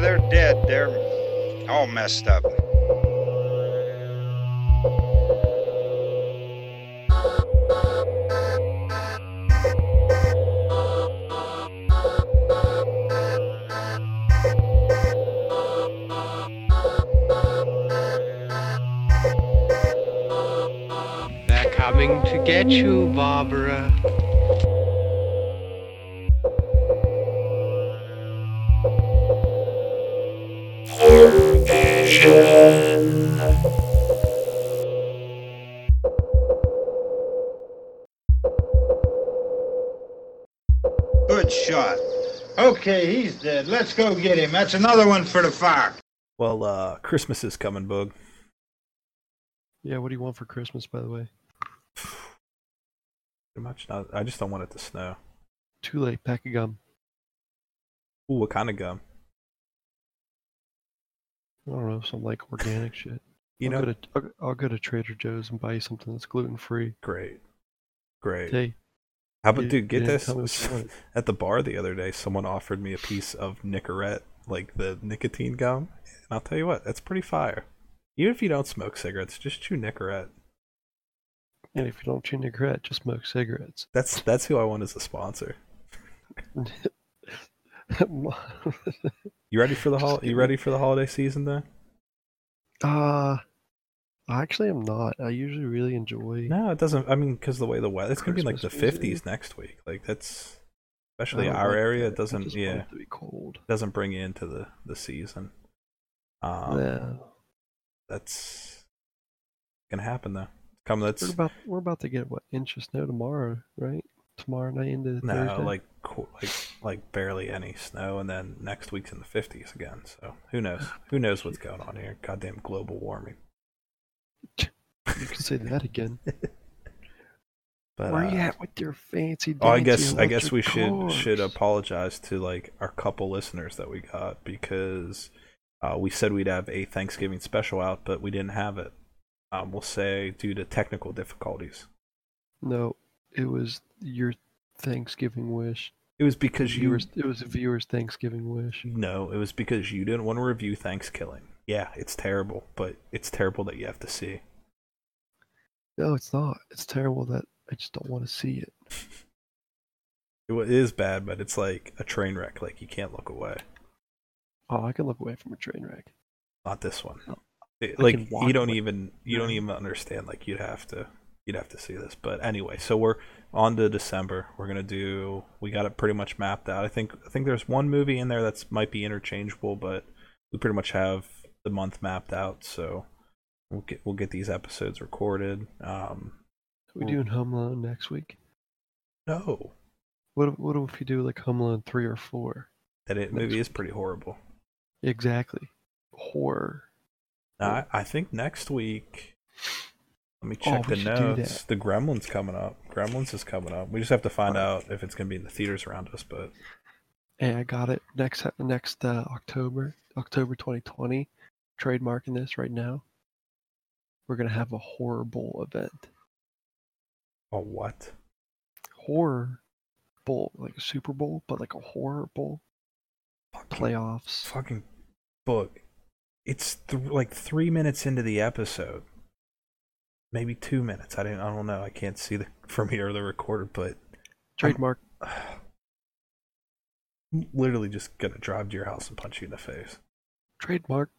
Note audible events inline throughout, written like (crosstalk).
They're dead. They're all messed up. They're coming to get you, Barbara. Okay, he's dead. Let's go get him. That's another one for the fire. Well, uh, Christmas is coming, Boog. Yeah, what do you want for Christmas, by the way? (sighs) Pretty much. Not, I just don't want it to snow. Too late. Pack of gum. Ooh, what kind of gum? I don't know, some like organic shit. (laughs) You I'll know, go to, I'll, I'll go to Trader Joe's and buy you something that's gluten free. great, great. Hey, How about, dude, get this. tell me what you wanted. (laughs) At the bar the other day, someone offered me a piece of Nicorette, like the nicotine gum. And I'll tell you what, that's pretty fire. Even if you don't smoke cigarettes, just chew Nicorette. and if you don't chew Nicorette, just smoke cigarettes. That's that's who I want as a sponsor. (laughs) You ready for the hol- You ready for the holiday season then? uh, I actually am not. I usually really enjoy. No, it doesn't. I mean, because the way the weather, it's gonna be like the fifties next week. Like that's, especially our like area, it doesn't. Yeah, it to be cold. doesn't bring you into the the season. Um, yeah, that's gonna happen though. Come, that's we're about we're about to get what inch of snow tomorrow, right? Tomorrow night into the. no, Thursday. like like like barely any snow, and then next week's in the fifties again. So who knows? Who knows what's going on here? Goddamn global warming. You can say that again. (laughs) But Where uh, you at with your fancy? Oh, I guess I guess we electric should should apologize to like our couple listeners that we got because uh, we said we'd have a Thanksgiving special out, but we didn't have it. Um, we'll say due to technical difficulties. No, it was your Thanksgiving wish. It was because you Viewers, it was a viewer's Thanksgiving wish. no, it was because you didn't want to review Thanksgiving. Yeah, it's terrible, but it's terrible that you have to see. No, it's not. It's terrible that I just don't want to see it. It is bad, but it's like a train wreck. Like you can't look away. Oh, I can look away from a train wreck. Not this one. No, It- like you don't away. even you don't even understand. Like you'd have to you'd have to see this. But anyway, so we're on to December. We're gonna do. We got it pretty much mapped out. I think I think there's one movie in there that's might be interchangeable, but we pretty much have the month mapped out. So we'll get we'll get these episodes recorded. Um, Are we doing Home Alone next week? no, What if- what if we do like Home Alone three or four? that it, movie is pretty horrible. Exactly. Horror. I, I think next week. Let me Oh, check we the notes. The Gremlins coming up. Gremlins is coming up. We just have to find Alright. out if it's gonna be in the theaters around us. But Hey, I got it. Next next uh, October, October 2020. Trademarking this right now. We're gonna have a horror bowl event. oh, what? Horror bowl, like a Super Bowl, but like a horror bowl. Fucking, Playoffs. fucking book. It's th- like three minutes into the episode, maybe two minutes. I didn't. I don't know. I can't see the (laughs) from here the recorder, but Trademark. I'm (sighs) literally just gonna drive to your house and punch you in the face. Trademark.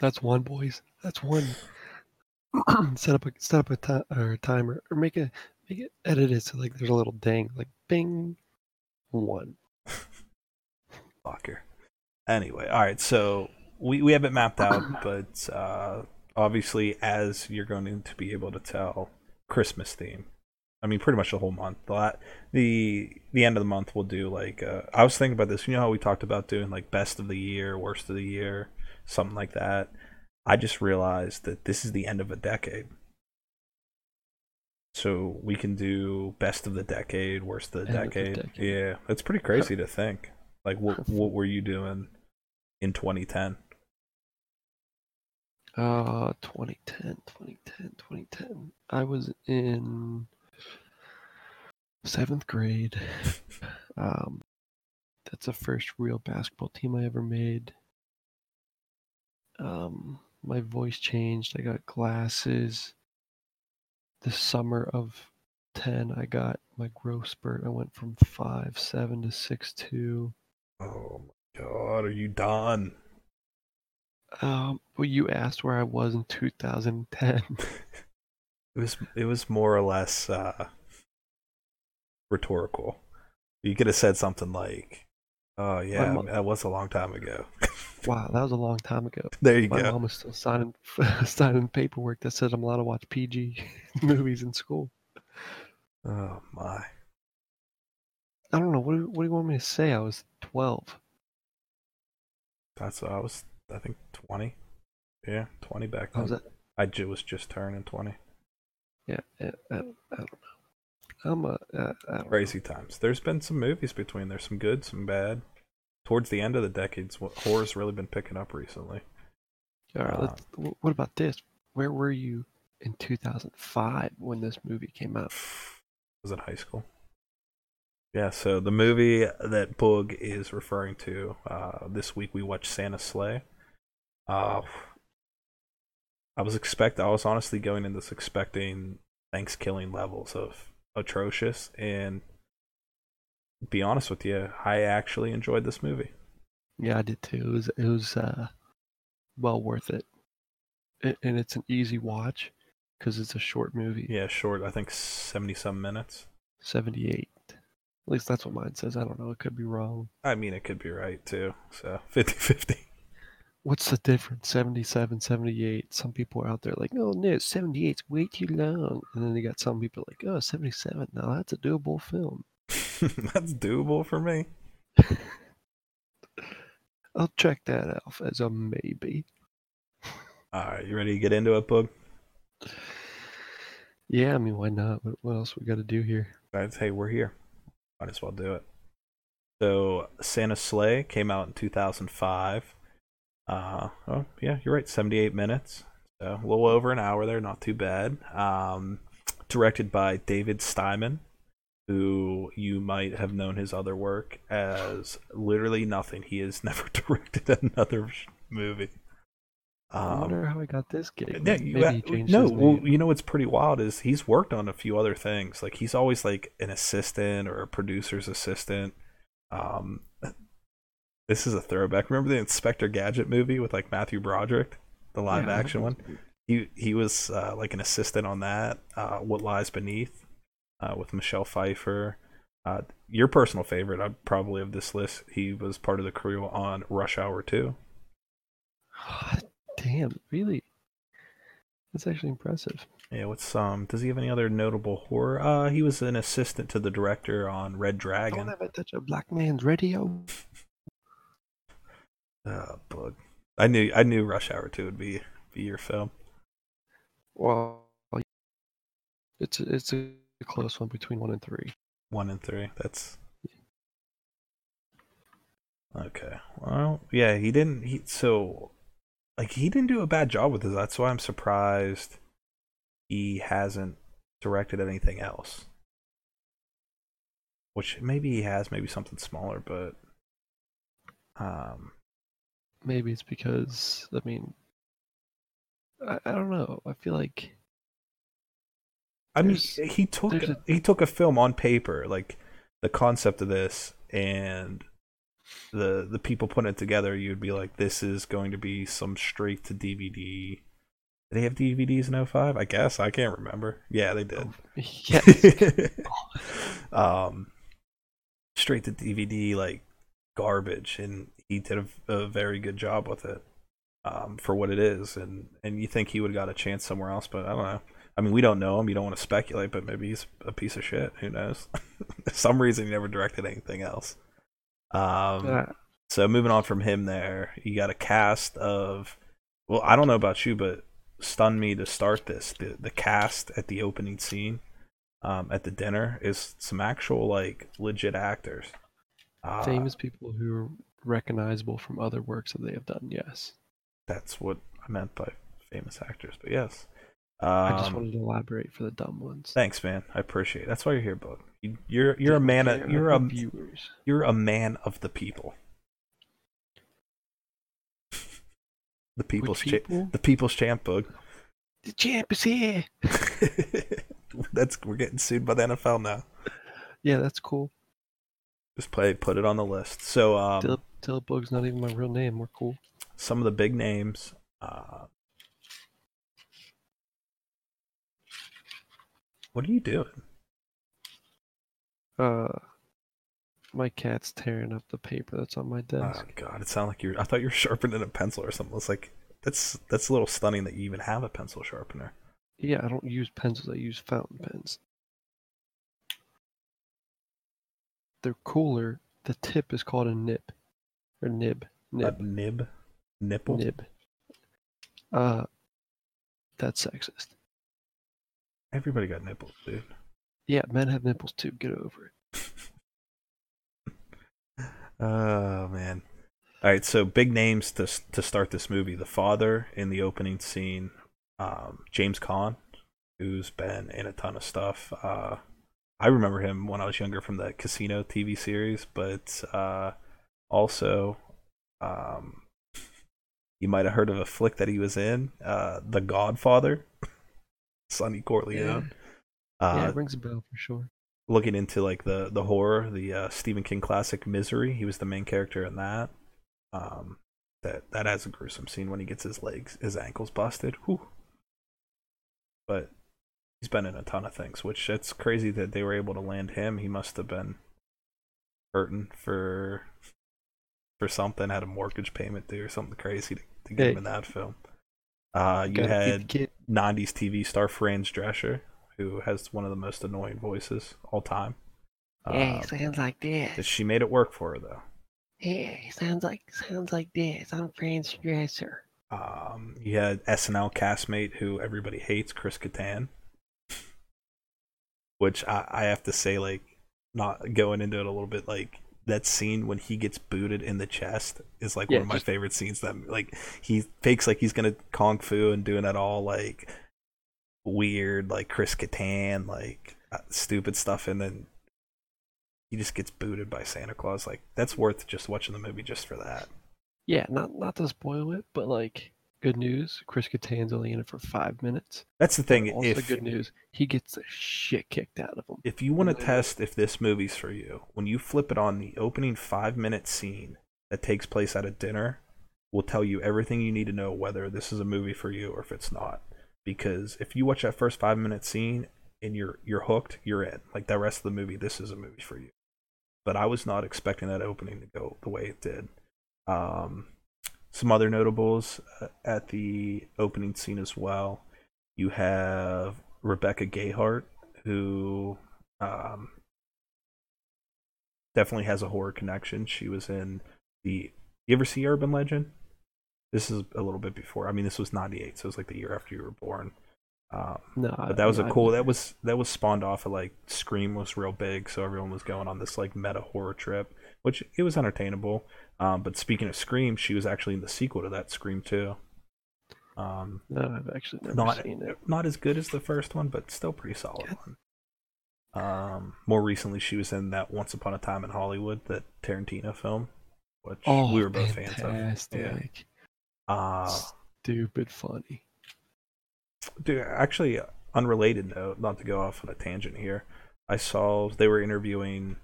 That's one, boys. That's one. (clears throat) set up a set up a ti- or a timer or make a make it edit it so like there's a little ding like bing one. (laughs) Fucker. Anyway, all right. So we we have it mapped out, (clears throat) but uh, obviously, as you're going to be able to tell, Christmas theme. I mean, pretty much the whole month. The the the end of the month, we'll do like. Uh, I was thinking about this. You know how we talked about doing like best of the year, worst of the year, something like that. I just realized that this is the end of a decade. So we can do best of the decade, worst of the End of the decade. decade. Yeah, it's pretty crazy to think. Like, what what were you doing in 2010? Uh 2010, 2010, 2010. I was in seventh grade. (laughs) Um that's the first real basketball team I ever made. Um, my voice changed. I got glasses. The summer of ten, I got my growth spurt. I went from five seven to six two. Oh my god, are you done? Um, well, you asked where I was in 2010. (laughs) It was it was more or less uh, rhetorical. You could have said something like, "Oh yeah, mo- that was a long time ago." (laughs) wow, that was a long time ago. there you My go. My mom was still signing (laughs) signing paperwork that said I'm allowed to watch PG (laughs) movies in school. Oh my. I don't know. What do, what do you want me to say? I was 12. That's I was I think twenty. Yeah, twenty back oh, I then. was at, I was just turning twenty. yeah, I, I, I don't know. I'm a, uh, don't Crazy times. There's been some movies between there, some good, some bad. Towards the end of the decades, what horror's really been picking up recently. All right, uh, let's, what about this? Where were you in 2005 when this movie came out? was in high school. Yeah, so the movie that Boog is referring to, uh, this week we watched Santa's Slay. Uh, I was expect I was honestly going into this expecting Thanksgiving levels of atrocious, and be honest with you, I actually enjoyed this movie. Yeah, I did too. It was it was uh, well worth it, A- and it's an easy watch because it's a short movie. Yeah, short, I think seventy some minutes. 78. At least that's what mine says. I don't know. It could be wrong. I mean, it could be right too. So 50-50. What's the difference? 77, 78. Some people are out there like, oh no, 78's way too long. And then they got some people like, oh, 77. Now that's a doable film. (laughs) That's doable for me. (laughs) I'll check that out as a maybe. All right, you ready to get into it, Boog? Yeah, I mean, why not? What, what else we got to do here? Guys, hey, we're here. Might as well do it. So, Santa's Slay came out in 2005. Uh, oh, yeah, you're right, 78 minutes. So, a little over an hour there, not too bad. Um, directed by David Steiman, who you might have known his other work as literally nothing. He has (laughs) never directed another movie. I Um, wonder how I got this gig. yeah, you, he no. Well, you know what's pretty wild is he's worked on a few other things. Like he's always like an assistant or a producer's assistant. Um, this is a throwback. Remember the Inspector Gadget movie with like Matthew Broderick, the live yeah, action one. He he was uh, like an assistant on that. Uh, what Lies Beneath, uh, with Michelle Pfeiffer. Uh, your personal favorite, uh, probably of this list. He was part of the crew on Rush Hour Two. Oh, Damn, really? That's actually impressive. Yeah, what's um? Does he have any other notable horror? Uh, he was an assistant to the director on Red Dragon. Don't ever touch a black man's radio. Uh, bug. I knew I knew Rush Hour Two would be be your film. Well, it's a, it's a close one between one and three. One and three. That's okay. Well, yeah, he didn't. He so like he didn't do a bad job with this. That's why I'm surprised he hasn't directed anything else. Which maybe he has, maybe something smaller, but um, Maybe it's because I mean, I, I don't know. I feel like I mean, There's- he took a- he took a film on paper, like the concept of this, and the the people putting it together. You'd be like, this is going to be some straight to DVD. Did they have DVDs in 05? I guess I can't remember. Yeah, they did. (laughs) (laughs) yes, um, straight to DVD like garbage, and he did a, a very good job with it um, for what it is. And and you think he would have got a chance somewhere else, but I don't know. I mean, we don't know him. You don't want to speculate, but maybe he's a piece of shit. Who knows? (laughs) For some reason, he never directed anything else. Um, Uh, so moving on from him, there you got a cast of. Well, I don't know about you, but stunned me to start this. The the cast at the opening scene, um, at the dinner is some actual like legit actors. Uh, famous people who are recognizable from other works that they have done. Yes, That's what I meant by famous actors. But yes, I just Um, wanted to elaborate for the dumb ones. Thanks, man. I appreciate it. That's why you're here. You- You're you're a man. Of, you're a viewers. you're a man of the people. The people's cha- the people's champ book. The champ is here. (laughs) That's we're getting sued by the NFL now. Yeah, that's cool. Just play put it on the list. So um, Dilla Bug's not even my real name. We're cool. some of the big names. Uh, what are you doing? Uh, my cat's tearing up the paper that's on my desk. Oh god, it sounded like you're. I thought you were (laughs) sharpening a pencil or something. It's like that's that's a little stunning that you even have a pencil sharpener. Yeah, I don't use pencils. I use fountain pens. They're cooler. The tip is called a nib, or nib, nib, A nib, nipple. nib. Uh, that's sexist. Everybody got nipples, dude. Yeah, men have nipples too. Get over it. (laughs) Oh man. All right, so big names to to start this movie. The father in the opening scene, um, James Caan, who's been in a ton of stuff. Uh, I remember him when I was younger from the Casino TV series, but uh, also, um, you might have heard of a flick that he was in, uh, The Godfather, (laughs) Sonny Corleone. Uh, yeah, it rings a bell for sure. looking into like the the horror, the uh, Stephen King classic Misery. He was the main character in that. Um, that that has a gruesome scene when he gets his legs, his ankles busted. Whew. But he's been in a ton of things, which it's crazy that they were able to land him. He must have been hurting for for something, had a mortgage payment due or something crazy to, to get him in that film. Uh, you Gotta feed the had kid. 90s TV star Fran Drescher, who has one of the most annoying voices all time. Yeah, he sounds like this. she made it work for her though. Yeah, he sounds like sounds like this. I'm Fran Drescher. Um, you had SNL castmate who everybody hates, Chris Kattan, which I, I have to say, like, not going into it a little bit, like that scene when he gets booted in the chest is like Yeah, one of my just- favorite scenes. That like he fakes like he's gonna kung fu and doing that all like weird, like Chris Kattan, like uh, stupid stuff, and then he just gets booted by Santa Claus. Like that's worth just watching the movie just for that. Yeah, not not to spoil it, but like good news, Chris Kattan's only in it for five minutes. That's the thing. Also if good news, he gets the shit kicked out of him. if you want to test if this movie's for you, when you flip it on the opening five minute scene that takes place at a dinner, will tell you everything you need to know whether this is a movie for you or if it's not. Because if you watch that first five minute scene and you're you're hooked, you're in. Like the rest of the movie, this is a movie for you. But I was not expecting that opening to go the way it did. Um, some other notables uh, at the opening scene as well. You have Rebecca Gayheart, who um, definitely has a horror connection. She was in the. You ever see Urban Legend? This is a little bit before. I mean, this was '98, so it was like the year after you were born. Um, No, but that was a cool. That was that was spawned off of like Scream was real big, so everyone was going on this like meta horror trip, which it was entertainable. Um, but speaking of Scream, she was actually in the sequel to that Scream too. Um, No, I've actually never not seen it. not as good as the first one, but still pretty solid Yeah. one. Um, more recently, she was in that Once Upon a Time in Hollywood, that Tarantino film, which Oh, we were both fans of. fantastic. Uh, Stupid funny. dude, actually, unrelated note, not to go off on a tangent here. I saw they were interviewing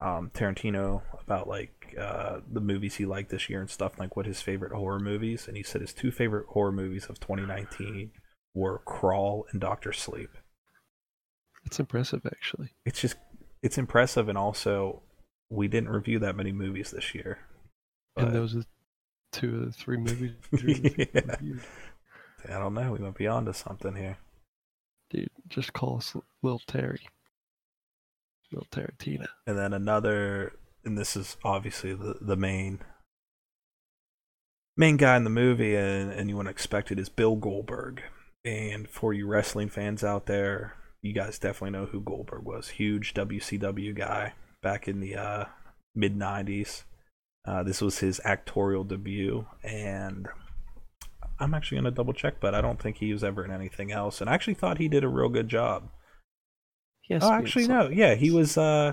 um, Tarantino about like uh, the movies he liked this year and stuff, like what his favorite horror movies, and he said his two favorite horror movies of 2019 were Crawl and Doctor Sleep. It's impressive, actually. It's just it's impressive, and also we didn't review that many movies this year. But- And those are two of the three movies (laughs) Yeah. I don't know. We might be onto something here. Dude, just call us Lil Terry. Lil Tarantino. And then another, and this is obviously the the main main guy in the movie, and and you wouldn't expect it is Bill Goldberg. And for you wrestling fans out there, you guys definitely know who Goldberg was. Huge WCW guy back in the uh, mid '90s. Uh, this was his actorial debut, and I'm actually gonna double check, but I don't think he was ever in anything else. And I actually thought he did a real good job. Has Oh, to actually, no. Yeah, he was. uh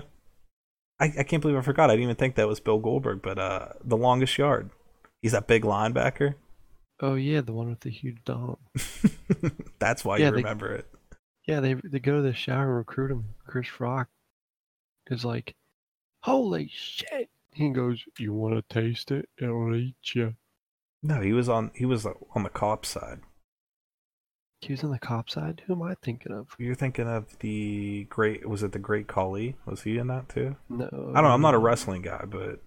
I, I can't believe I forgot. I didn't even think that was Bill Goldberg, but uh the longest yard. He's that big linebacker. Oh yeah, the one with the huge dong. (laughs) That's why Yeah, you they- remember it. Yeah, they they go to the shower and recruit him. Chris Rock is like, "Holy shit!" He goes, "You want to taste it? It'll eat you." No, he was on. He was uh, on the cop side. He was on the cop side. Who am I thinking of? You're thinking of the great. Was it the Great Khali? Was he in that too? No, I don't know. I'm not a wrestling guy, but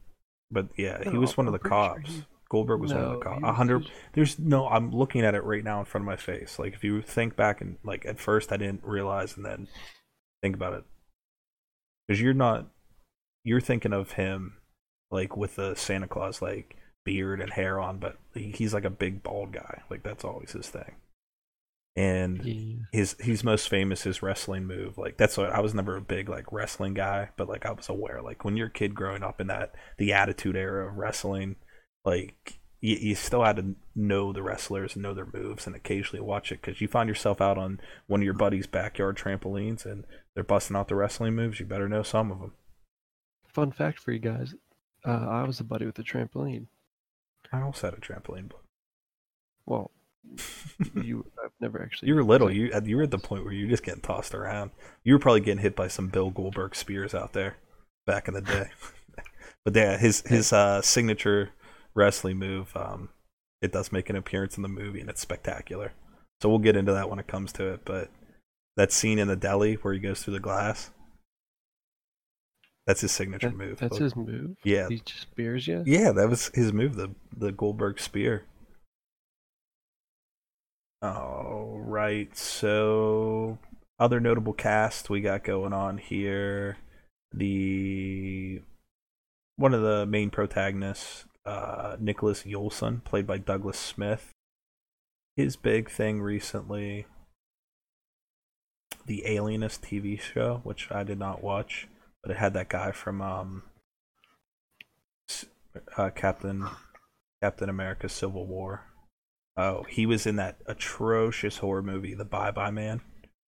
but yeah, he was one of the pretty sure cops. he- Goldberg was one of the cops. A hundred. he There's no. I'm looking at it right now in front of my face. Like if you think back and like at first I didn't realize, and then think about it, because you're not. You're thinking of him like with the Santa Claus like beard and hair on, but he, he's like a big bald guy. Like that's always his thing. And Yeah. his he's most famous his wrestling move like that's what i was never a big like wrestling guy but like i was aware like when you're a kid growing up in that the attitude era of wrestling like you, you still had to know the wrestlers and know their moves and occasionally watch it because you find yourself out on one of your buddies backyard trampolines and they're busting out the wrestling moves you better know some of them Fun fact for you guys: uh, I was a buddy with the trampoline. i also had a trampoline but Well, you, I've never actually. you were little you you were at the point where you were just getting tossed around you were probably getting hit by some bill goldberg spears out there back in the day (laughs) but yeah his his uh signature wrestling move um it does make an appearance in the movie and it's spectacular so we'll get into that when it comes to it but that scene in the deli where he goes through the glass that's his signature That- move That's But- his move. Yeah. He just spears you. yeah, that was his move, the the Goldberg spear. All right, so other notable cast we got going on here. The one of the main protagonists, uh, Nicholas Yuleson, played by Douglas Smith. His big thing recently, the Alienist TV show, which I did not watch, but it had that guy from um, uh, Captain Captain America: Civil War. Oh, he was in that atrocious horror movie, The Bye Bye Man.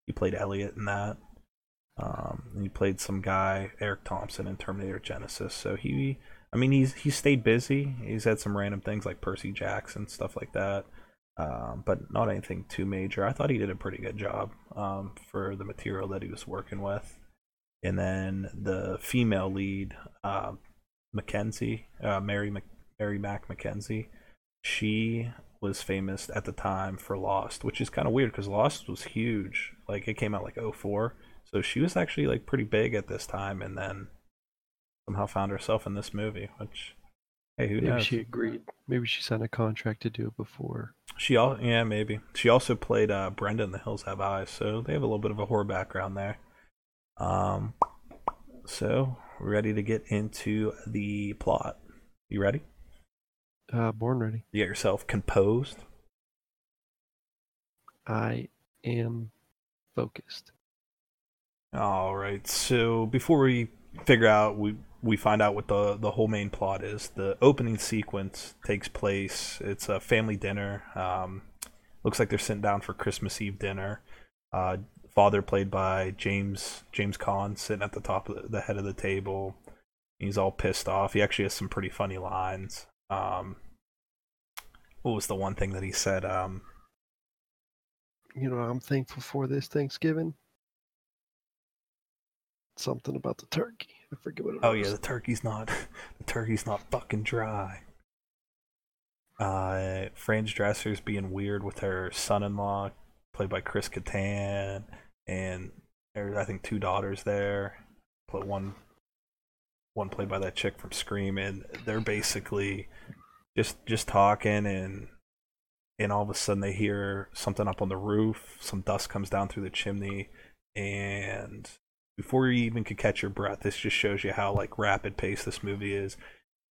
He played Elliot in that. Um, he played some guy, Eric Thompson, in Terminator Genisys. So he, I mean, he's he stayed busy. He's had some random things like Percy Jackson stuff like that, um, but not anything too major. I thought he did a pretty good job um, for the material that he was working with. And then the female lead, uh, Mackenzie, uh, Mary Mc, Mary Mac Mackenzie, she was famous at the time for Lost, which is kind of weird because Lost was huge. Like it came out like 04. So she was actually like pretty big at this time and then somehow found herself in this movie, which hey, who Maybe knows? she agreed. Maybe she signed a contract to do it before. She all yeah, maybe. She also played uh Brenda in The Hills Have Eyes, so they have a little bit of a horror background there. Um so we're ready to get into the plot. You ready? Uh, born ready. You get yourself composed. I am focused. All right. So before we figure out, we we find out what the the whole main plot is. The opening sequence takes place. It's a family dinner. Um, looks like they're sitting down for Christmas Eve dinner. Uh, father played by James James Caan sitting at the top of the, the head of the table. He's all pissed off. He actually has some pretty funny lines. Um, what was the one thing that he said? Um, You know, I'm thankful for this Thanksgiving. Something about the turkey. I forget what it was. Oh was. yeah, the turkey's not (laughs) the turkey's not fucking dry. Uh, Fran Drescher's being weird with her son-in-law, played by Chris Kattan, and there's I think two daughters there. Put one, one played by that chick from Scream, and they're basically just just talking, and and all of a sudden they hear something up on the roof. Some dust comes down through the chimney, and before you even could catch your breath, this just shows you how like rapid pace this movie is.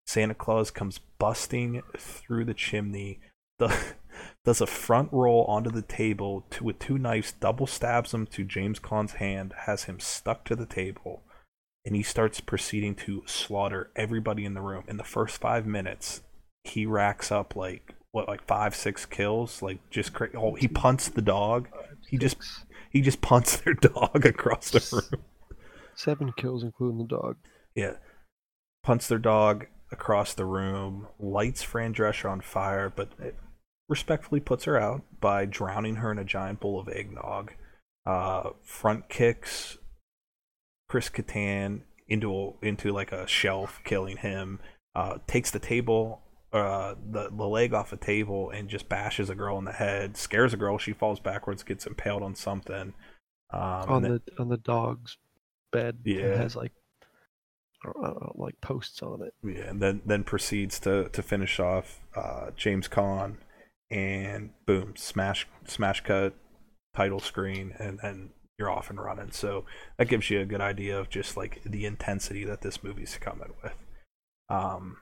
Santa Claus comes busting through the chimney, (laughs) does a front roll onto the table to, with two knives, double stabs him to James Caan's hand, has him stuck to the table, and he starts proceeding to slaughter everybody in the room. In the first five minutes, he racks up like what, like five, six kills, like just cra- oh, he punts the dog. He just he just punts their dog (laughs) across the room. Seven kills, including the dog. Yeah. Punts their dog across the room, lights Fran Drescher on fire, but it respectfully puts her out by drowning her in a giant bowl of eggnog. Uh, front kicks Chris Kattan into a, into like a shelf, killing him. Uh, takes the table, uh, the the leg off a table, and just bashes a girl in the head. Scares a girl. She falls backwards, gets impaled on something. Um, on the on the dog's bed. Yeah. Has like I don't know, like posts on it. Yeah, and then then proceeds to to finish off uh, James Caan, and boom, smash smash cut, title screen, and then you're off and running. So that gives you a good idea of just like the intensity that this movie's coming with. Um,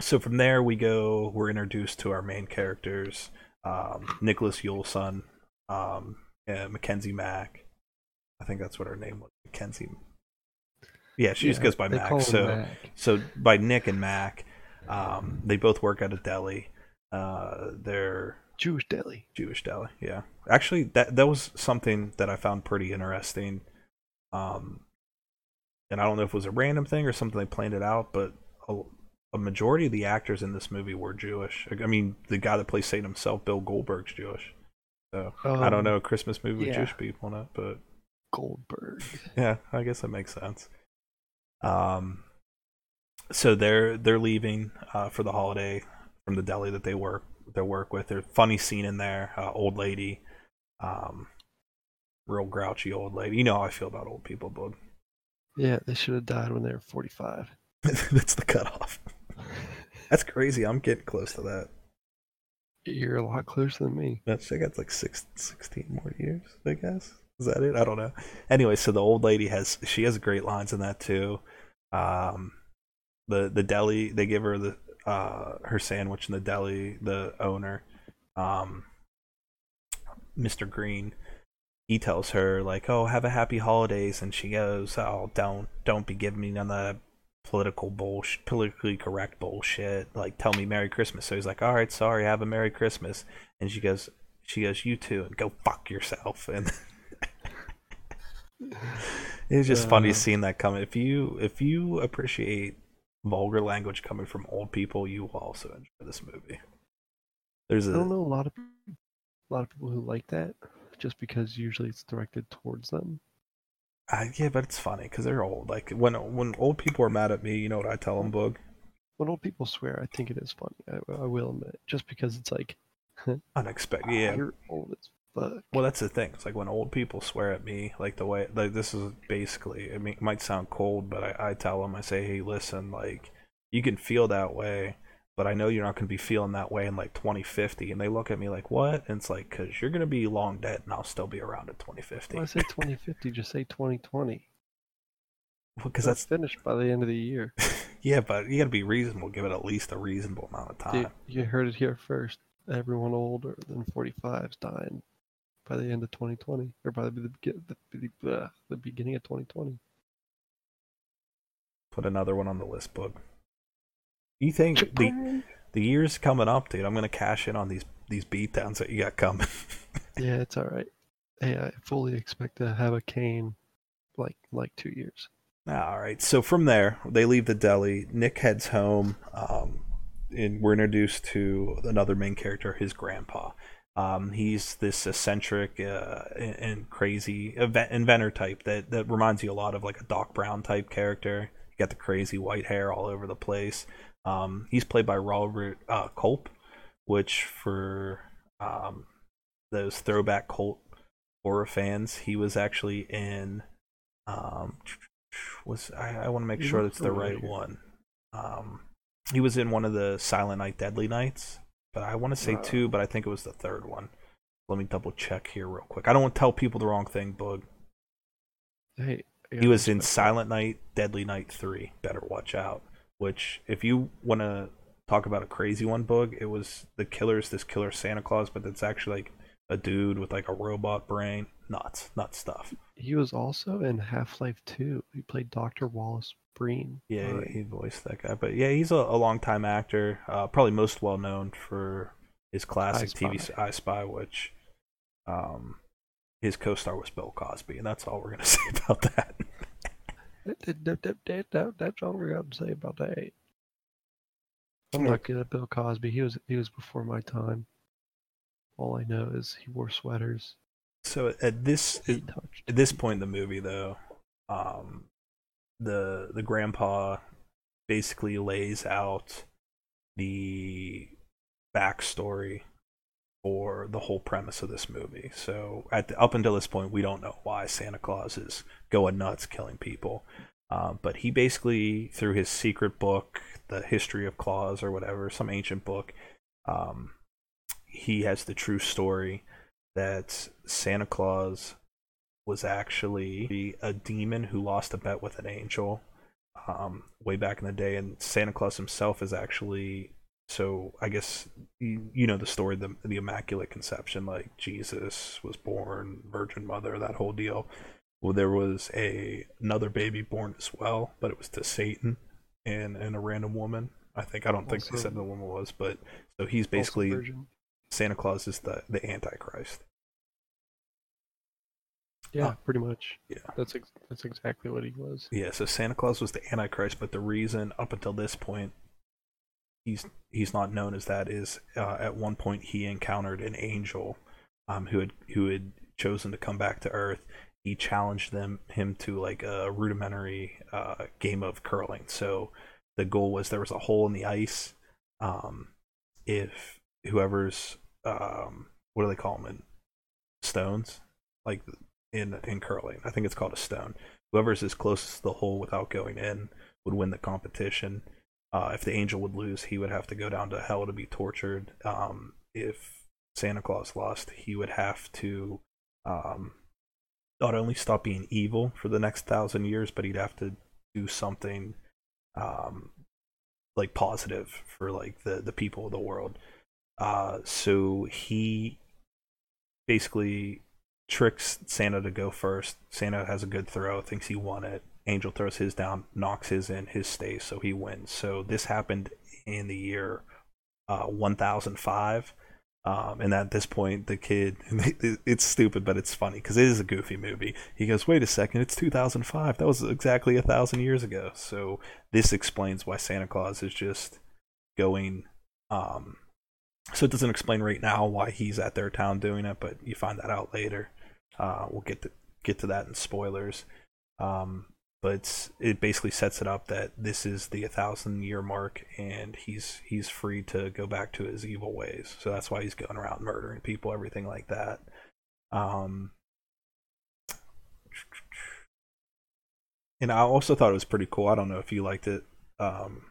so from there we go. We're introduced to our main characters, um, Nicholas Yuleson, um, and Mackenzie Mack. I think that's what her name was, Mackenzie. Yeah, she just goes by Mac. So Mac. so by Nick and Mac, um, they both work at a deli. Uh, they're Jewish deli. Jewish deli. Yeah, actually, that that was something that I found pretty interesting. Um, and I don't know if it was a random thing or something they planned it out, but a, a majority of the actors in this movie were Jewish. I mean, the guy that plays Satan himself, Bill Goldberg's Jewish. So I don't Um, know a Christmas movie with. Jewish people in it, but Goldberg. (laughs) yeah, I guess that makes sense. Um, so they're they're leaving uh, for the holiday from the deli that they work they work with. There's funny scene in there. Uh, old lady, um, real grouchy old lady. You know how I feel about old people, bud. Yeah, they should have died when they were 45. (laughs) That's the cutoff. That's crazy. I'm getting close to that. You're a lot closer than me. That's I got like six, 16 more years, I guess. Is that it? I don't know. Anyway, so the old lady has she has great lines in that too. Um, the the deli they give her the uh her sandwich in the deli. The owner, um, Mr. Green, he tells her like, "Oh, have a happy holidays," and she goes, "Oh, don't don't be giving me none of that political bullshit, politically correct bullshit. Like, tell me Merry Christmas." So he's like, "All right, sorry, have a Merry Christmas," and she goes, she goes, "You too," and go fuck yourself. (laughs) And (laughs) it's just funny Uh. seeing that coming. If you if you appreciate vulgar language coming from old people, you will also enjoy this movie. There's I a don't know a lot of a lot of people who like that, just because usually it's directed towards them. uh, yeah, but it's funny because they're old. Like when when old people are mad at me, you know what I tell them, Boog? When old people swear, I think it is funny. I, I will admit, just because it's like, (laughs) Unexpected. "Ah, Yeah. you're old as fuck. Well, that's the thing. It's like when old people swear at me, like the way, like this is basically. It might sound cold, but I, I tell them, I say, hey, listen, like you can feel that way, but I know you're not going to be feeling that way in like 2050. And they look at me like, what? And it's like, because you're going to be long dead, and I'll still be around in 2050. When I say (laughs) 2050, just say 2020. Because That's that's finished by the end of the year. (laughs) yeah, but you got to be reasonable. Give it at least a reasonable amount of time. Dude, you heard it here first. Everyone older than 45 is dying by the end of 2020, or by the, begi- the, the, uh, the beginning of 2020. Put another one on the list, book. You think the the years coming up, dude? I'm going to cash in on these these beatdowns that you got coming. (laughs) Yeah, it's all right. Hey, I fully expect to have a cane like like two years. All right. So from there, they leave the deli. Nick heads home, um, and we're introduced to another main character, his grandpa. Um, he's this eccentric uh, and, and crazy event, inventor type that, that reminds you a lot of like a Doc Brown type character. You got the crazy white hair all over the place. Um, he's played by Robert uh, Culp, which for um, those throwback cult horror fans, he was actually in. Um, was I, I want to make sure that's the right one. Um, he was in one of the Silent Night Deadly Nights, but I want to say Uh. two, but I think it was the third one. Let me double check here real quick. I don't want to tell people the wrong thing, Bug. Hey, He was in. Silent Night Deadly Night 3. Better watch out. Which, if you want to talk about a crazy one, Bug, it was the killer's this killer Santa Claus, but it's actually like a dude with like a robot brain. Nuts, nuts stuff. He was also in Half Life 2. He played Dr. Wallace Breen. Yeah, Alright. he, he voiced that guy. But yeah, he's a, a long time actor. Uh, probably most well known for his classic I TV Spy. s- I Spy, which um, his co-star was Bill Cosby, and that's all we're gonna (laughs) say about that. That, that, that, that, that, that, that's all we got to say about that. I'm not good at Bill Cosby. He was he was before my time. All I know is he wore sweaters. So at this at this point in the movie though um the the grandpa basically lays out the backstory for the whole premise of this movie. So at the, up until this point we don't know why santa claus is going nuts killing people. Uh, but he basically through his secret book the history of claus or whatever some ancient book um, he has the true story that santa claus was actually a demon who lost a bet with an angel um, way back in the day, and Santa Claus himself is actually. So I guess you, you know the story, the the Immaculate Conception, like Jesus was born, Virgin Mother, that whole deal. Well, there was a another baby born as well, but it was to Satan and and a random woman. I think I don't think they said the woman was, but so he's basically. Santa Claus is the the Antichrist. Yeah, Uh, pretty much. yeah. That's ex- that's exactly what he was. Yeah, so Santa Claus was the Antichrist, but the reason up until this point he's he's not known as that is uh, at one point he encountered an angel um, who had who had chosen to come back to Earth. He challenged them him to like a rudimentary uh, game of curling. So the goal was there was a hole in the ice. Um, if whoever's um, what do they call them in stones like in in curling, I think it's called a stone whoever's as closest to the hole without going in would win the competition. Uh, if the angel would lose, he would have to go down to hell to be tortured. Um, if Santa Claus lost, he would have to um, not only stop being evil for the next thousand years, but he'd have to do something um, like positive for like the the people of the world. Uh, so he basically tricks Santa to go first. Santa has a good throw, thinks he won it. Angel throws his down, knocks his in, his stays, so he wins. So this happened in the year uh, 1005. Um, and at this point, the kid, (laughs) it's stupid, but it's funny because it is a goofy movie. He goes, Wait a second, it's 2005. That was exactly a thousand years ago. So this explains why Santa Claus is just going. Um, so it doesn't explain right now why he's at their town doing it, but you find that out later. Uh, we'll get to get to that in spoilers. Um, but it basically sets it up that this is the thousand year mark, and he's he's free to go back to his evil ways. So that's why he's going around murdering people, everything like that. Um, and I also thought it was pretty cool. I don't know if you liked it, um,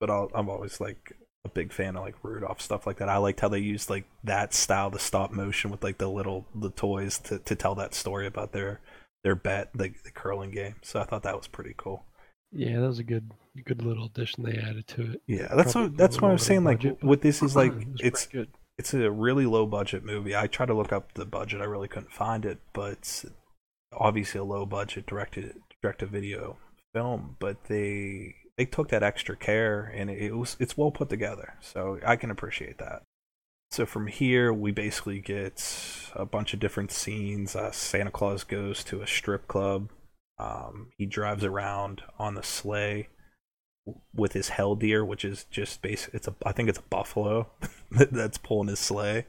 but I'll, I'm always like a big fan of like Rudolph stuff like that. I liked how they used like that style, the stop motion with like the little the toys to, to tell that story about their their bet, the, the curling game. So I thought that was pretty cool. Yeah, that was a good good little addition they added to it. Yeah, that's Probably what that's what I little was saying. over Like budget, what this is like, It (clears throat) it's good. it's a really low budget movie. I tried to look up the budget, I really couldn't find it, but obviously a low budget directed direct to video film. But they they took that extra care, and it was it's well put together. So I can appreciate that. So from here, we basically get a bunch of different scenes. Uh, Santa Claus goes to a strip club. Um, he drives around on the sleigh with his hell deer, which is just base. It's a I think it's a buffalo (laughs) that's pulling his sleigh.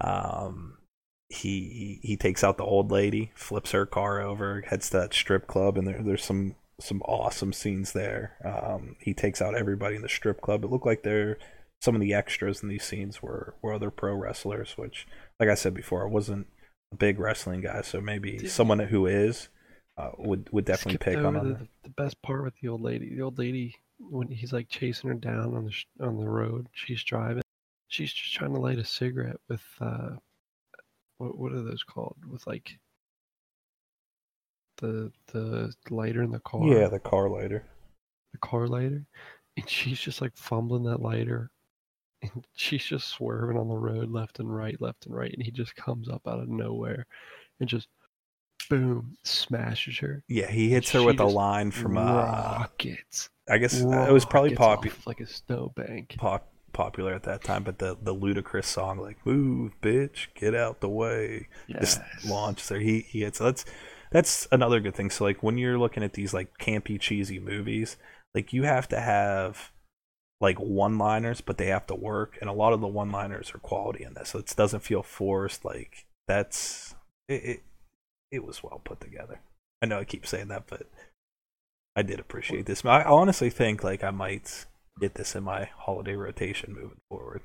Um, he he takes out the old lady, flips her car over, heads to that strip club, and there there's some some awesome scenes there. Um, he takes out everybody in the strip club. It looked like they're some of the extras in these scenes were were other pro wrestlers, which, like I said before, I wasn't a big wrestling guy, so maybe Did- someone who is uh, would would definitely Skipped pick on the, that. the best part with the old lady. The old lady when he's like chasing her down on the sh- on the road, she's driving. She's just trying to light a cigarette with uh, what what are those called? With like the the lighter in the car. Yeah, the car lighter. the car lighter, and she's just like fumbling that lighter, and she's just swerving on the road left and right, left and right, and he just comes up out of nowhere, and just boom smashes her. Yeah, he hits her with a line from uh, rockets. I guess uh, it was probably popular, like a snowbank. Pop, popular at that time, but the the Ludacris song like "Move, bitch, get out the way" just Yes. launched there. He he had so that's another good thing. So like when you're looking at these like campy, cheesy movies, like you have to have like one liners, but they have to work, and a lot of the one liners are quality in this, so it doesn't feel forced. Like that's it. It, it was well put together. I know I keep saying that, but I did appreciate this. I honestly think like I might get this in my holiday rotation moving forward.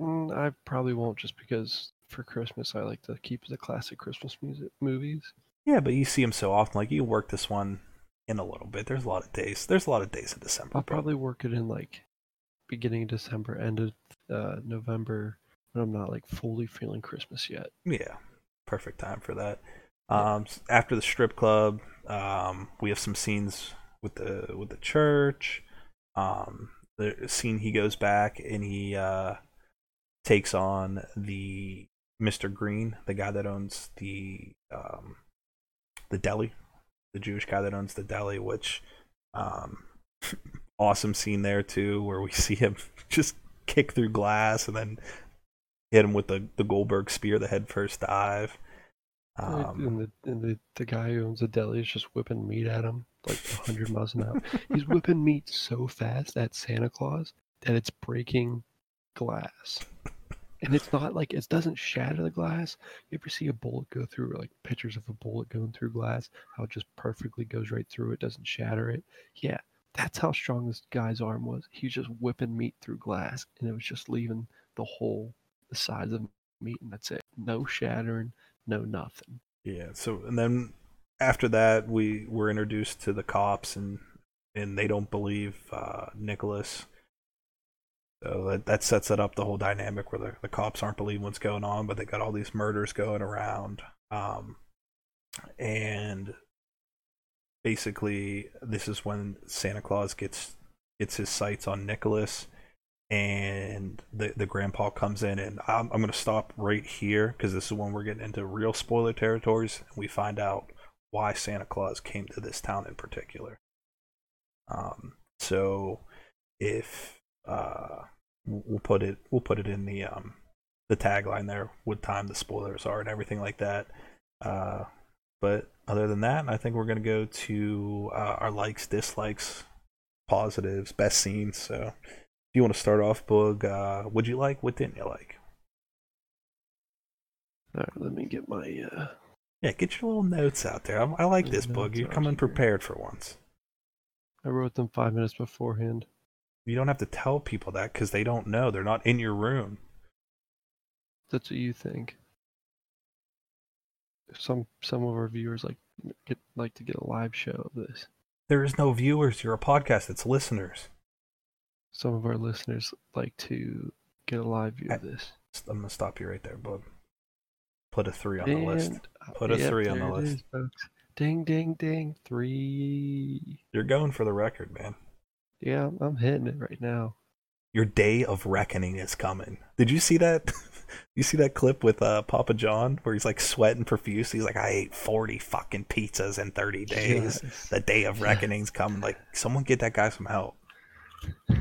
Mm, I probably won't just because for Christmas I like to keep the classic Christmas music movies. Yeah, but you see them so often. Like you work this one in a little bit. There's a lot of days. There's a lot of days in December. I'll bro. probably work it in like beginning of December, end of uh, November when I'm not like fully feeling Christmas yet. Yeah, perfect time for that. Um, s- after the strip club, um, we have some scenes with the with the church. Um, the scene he goes back and he uh, takes on the Mr. Green, the guy that owns the um, the deli, the Jewish guy that owns the deli. Which um, (laughs) awesome scene there too, where we (laughs) see him just kick through glass and then hit him with the, the Goldberg spear, the head first dive. Um, and the and the, the guy who owns the deli is just whipping meat at him like 100 miles an hour. He's (laughs) whipping meat so fast at Santa Claus that it's breaking glass. And it's not like it doesn't shatter the glass. You ever see a bullet go through, like pictures of a bullet going through glass, how it just perfectly goes right through it, doesn't shatter it? Yeah, that's how strong this guy's arm was. He was just whipping meat through glass, and it was just leaving the hole the size of meat, and that's it. No shattering, no nothing. yeah. So and then after that, we were introduced to the cops, and and they don't believe uh, Nicholas. So that, that sets it up the whole dynamic where the, the cops aren't believing what's going on, but they got all these murders going around. Um, and basically, this is when Santa Claus gets gets his sights on Nicholas, and the the grandpa comes in, and I'm I'm gonna stop right here because this is when we're getting into real spoiler territories, and we find out why Santa Claus came to this town in particular. Um, so if uh, we'll put it we'll put it in the um the tagline there what time the spoilers are and everything like that. Uh, but other than that, I think we're gonna go to uh, our likes, dislikes, positives, best scenes. So if you want to start off, Boog, uh, what'd you like? What didn't you like? All right, let me get my. Uh, Yeah, get your little notes out there. I, I like this, Boog. You're coming prepared for once. I wrote them five minutes beforehand. You don't have to tell people that because they don't know. They're not in your room. That's what you think. Some some of our viewers like get like to get a live show of this. There is no viewers. You're a podcast. It's listeners. Some of our listeners like to get a live view of this. I'm gonna stop you right there, Boog. Put a three on the list. Uh, Put a yep, three on the list. is. Ding ding ding. Three. You're going for the record, man. Yeah, I'm, hitting it right now. Your day of reckoning is coming. Did you see that? (laughs) you see that clip with uh, Papa John where he's like sweating profuse? He's like, I ate 40 fucking pizzas in 30 days. Yes. The day of reckoning's coming. Like, someone get that guy some help. (laughs)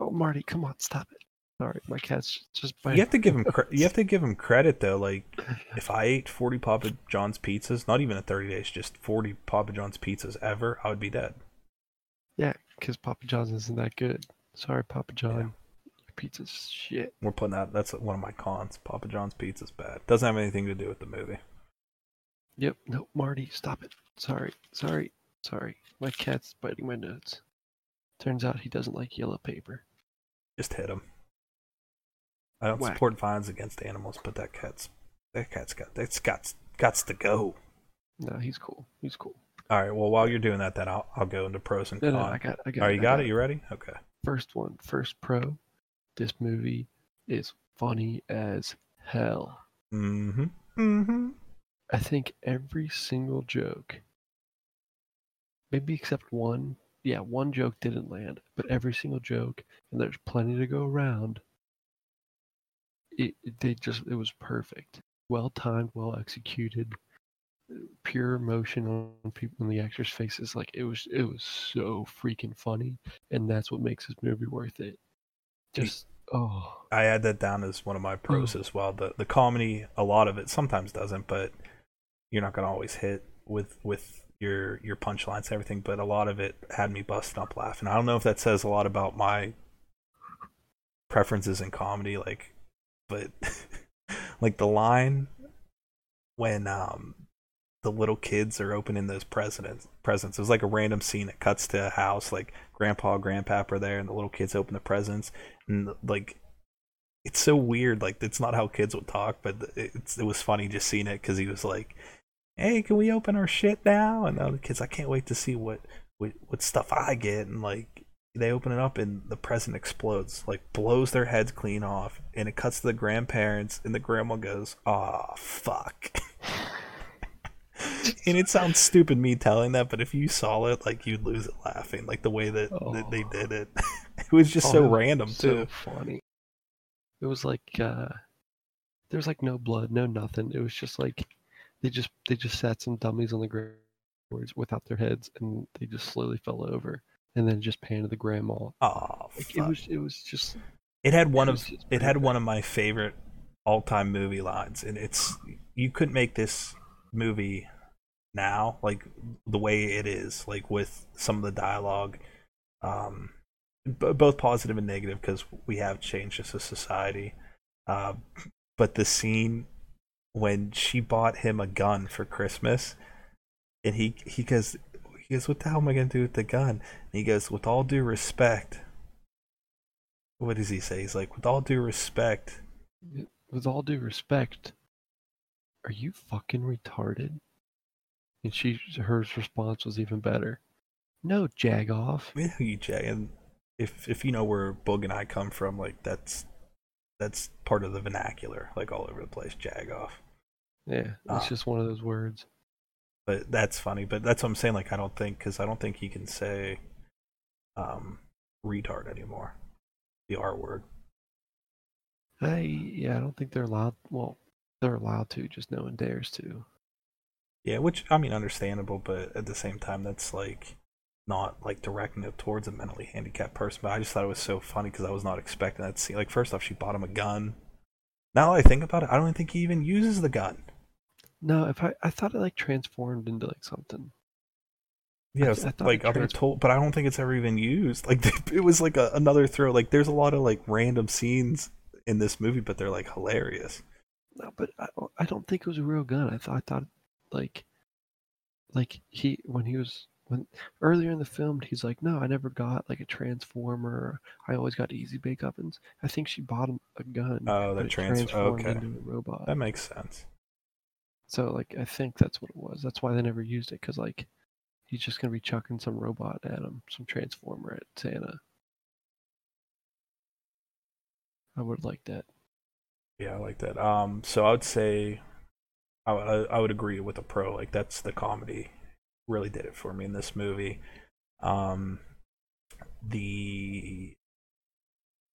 oh, Marty, come on, stop it. Sorry, my cat's just You have to give him cre- you have to give him credit though. Like (laughs) if I ate 40 Papa John's pizzas, not even in 30 days, just 40 Papa John's pizzas ever, I would be dead. Yeah, because Papa John's isn't that good. Sorry, Papa John. Your pizza's shit. We're putting that. That's one of my cons. Papa John's pizza's bad. Doesn't have anything to do with the movie. Yep. No, Marty, stop it. Sorry, sorry, sorry. My cat's biting my notes. Turns out he doesn't like yellow paper. Just hit him. I don't Whack. support violence against animals, but that cat's that cat's got that's got got to go. No, he's cool. He's cool. All right. Well, while you're doing that, then I'll I'll go into pros and No, cons. no, I got, I got. It, you I got it. You ready? Okay. First one, first pro. This movie is funny as hell. Mm-hmm. Mm-hmm. I think every single joke, maybe except one, yeah, one joke didn't land, but every single joke, and there's plenty to go around. It, it- they just, it was perfect, well timed, well executed. Pure emotion on people in the actors' faces. Like it was, it was so freaking funny, and that's what makes this movie worth it. Just oh, I add that down as one of my pros as well. The the comedy, a lot of it sometimes doesn't, but you're not gonna always hit with with your your punchlines and everything. But a lot of it had me busting up laughing. I don't know if that says a lot about my preferences in comedy, like, but (laughs) like the line when um the little kids are opening those presents presents. It was like a random scene. It cuts to a house, like grandpa, grandpap are there, and the little kids open the presents, and like it's so weird. Like it's not how kids would talk, but it was funny just seeing it because he was like, "Hey, can we open our shit now?" And the other kids, I can't wait to see what what, what stuff I get, and like they open it up and the present explodes, like blows their heads clean off, and it cuts to the grandparents, and the grandma goes, "Ah, fuck." (laughs) and it sounds stupid me telling that, but if you saw it, like you'd lose it laughing, like the way that, Oh. that they did it. (laughs) it was just Oh, so random so too. funny. It was like uh there was like no blood, no nothing. It was just like they just they just sat some dummies on the ground without their heads, and they just slowly fell over, and then just panned to the grandma. Oh, Like, it was it was just It had one it of it had perfect. one of my favorite all-time movie lines, and it's you couldn't make this movie now like the way it is, like with some of the dialogue, um, b- both positive and negative because we have changed as a society. Uh, but the scene when she bought him a gun for Christmas, and he he goes he goes, "What the hell am I gonna do with the gun?" And he goes, "With all due respect." what does he say? He's like, with all due respect, with all due respect, are you fucking retarded? And she her response was even better. No, jag off. yeah, you and if if you know where Boog and I come from, like that's that's part of the vernacular, like all over the place. Jag off, Yeah, it's Ah. just one of those words. but that's funny. But that's what I'm saying. Like I don't think because I don't think he can say um retard anymore, the R word. I yeah, I don't think they're allowed. Well, they're allowed to, just no one dares to. Yeah, which I mean, understandable, but at the same time, that's like not like directing it towards a mentally handicapped person. But I just thought it was so funny because I was not expecting that scene. Like, first off, she bought him a gun. Now that I think about it, I don't think he even uses the gun. No, if I I thought it like transformed into like something. Yeah, I I thought like other told, but I don't think it's ever even used. (laughs) Like, it was like a, another throw. Like, there's a lot of like random scenes in this movie, but they're like hilarious. No, but I I don't think it was a real gun. I thought I thought like like he when he was when earlier in the film he's like no I never got like a transformer. I always got easy bake ovens. I think she bought him a gun. Oh, it trans. transformed Okay, into a robot. that makes sense. So like I think that's what it was. That's why they never used it because like he's just gonna be chucking some robot at him, some transformer at Santa. I would like that. Yeah, I like that. Um, so I would say, I, I, would agree with the pro. Like that's the comedy really did it for me in this movie. Um, the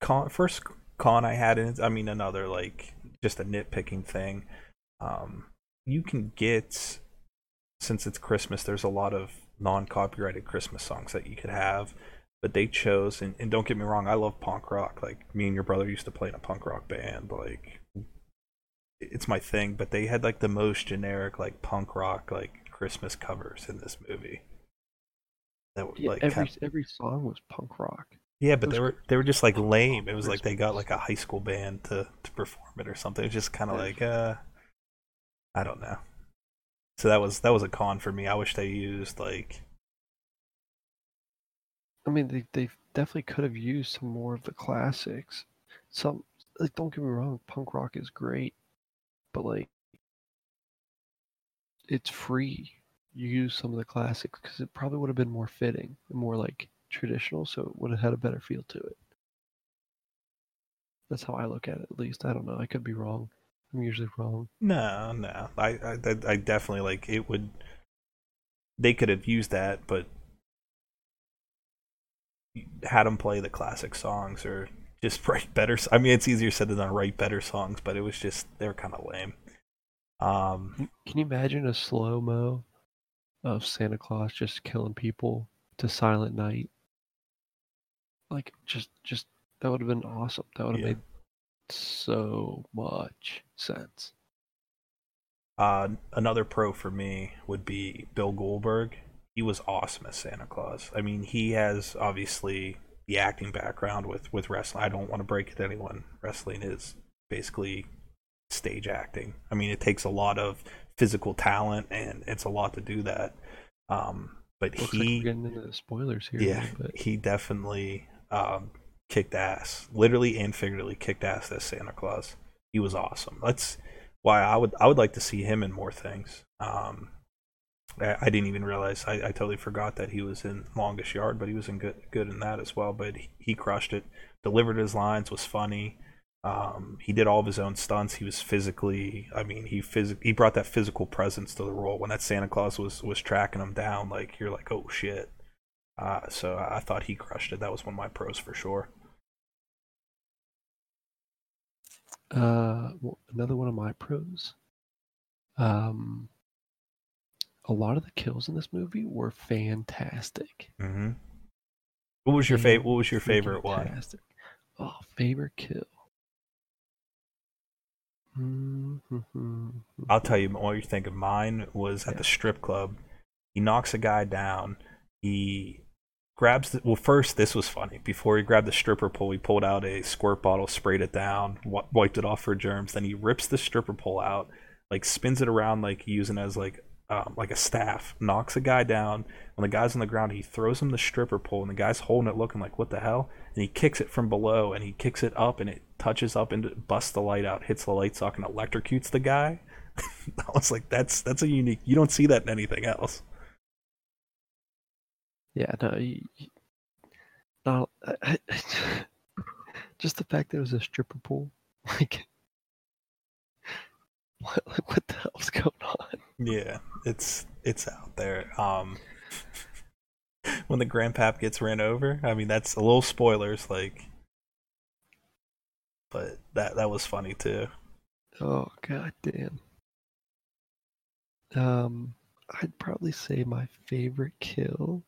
con first con I had in I mean another like just a nitpicking thing. Um, you can get since it's Christmas, there's a lot of non-copyrighted Christmas songs that you could have but they chose and, and don't get me wrong i love punk rock like me and your brother used to play in a punk rock band like it's my thing but they had like the most generic like punk rock like christmas covers in this movie. That were Yeah, like every every song was punk rock. yeah but they were they were just like lame. It was like they got like a high school band to to perform it or something. It was just kind of like uh i don't know. So that was that was a con for me. I wish they used like I mean, they they definitely could have used some more of the classics. Some like don't get me wrong, punk rock is great, but like it's free. You use some of the classics because it probably would have been more fitting more like traditional, so it would have had a better feel to it. That's how I look at it, at least. I don't know. I could be wrong. I'm usually wrong. No, no. I, I, I definitely like it would. They could have used that, but had them play the classic songs or just (laughs) write better. I mean, it's easier said than done. Write better songs, but it was just they were kind of lame. Um, Can can you imagine a slow mo of Santa Claus just killing people to Silent Night? Like just just that would have been awesome. That would have Yeah. made so much sense. Uh, another pro for me would be Bill Goldberg. He was awesome as Santa Claus. I mean, he has obviously the acting background with with wrestling. I don't want to break it to anyone. Wrestling is basically stage acting. I mean, it takes a lot of physical talent, and it's a lot to do that. Um, but Looks like he, we're getting into the spoilers here. yeah, bit. he definitely um, kicked ass, literally and figuratively kicked ass as Santa Claus. He was awesome. That's why I would I would like to see him in more things. Um, I, didn't even realize I, I totally forgot that he was in Longest Yard, but he was in good good in that as well. But he, he crushed it. Delivered his lines, was funny. Um, he did all of his own stunts. He was physically, I mean, he phys- he brought that physical presence to the role. When that Santa Claus was was tracking him down, like you're like, oh shit. Uh, so I thought he crushed it. That was one of my pros for sure. Uh, another one of my pros. Um, a lot of the kills in this movie were fantastic. Mm-hmm. What was your favorite? What was your favorite one? Fantastic. Oh, favorite kill. Mm-hmm. I'll tell you what you think of mine was at Yeah. the strip club. He knocks a guy down. He grabs the well first this was funny before he grabbed the stripper pole he pulled out a squirt bottle sprayed it down wi- wiped it off for germs then he rips the stripper pole out like spins it around like using it as like um, like a staff knocks a guy down. When the guy's on the ground he throws him the stripper pole and the guy's holding it looking like what the hell? And he kicks it from below and he kicks it up and it touches up and busts the light out hits the light socket and electrocutes the guy. (laughs) I was like that's that's a unique you don't see that in anything else. Yeah, no, you, not I, I, (laughs) just the fact that it was a stripper pole, (laughs) like, what, like, (laughs) what the hell's going on? Yeah, it's it's out there. Um, (laughs) when the grandpap gets ran over, I mean that's a little spoilers, like, but that that was funny too. Oh god damn. Um, I'd probably say my favorite kill.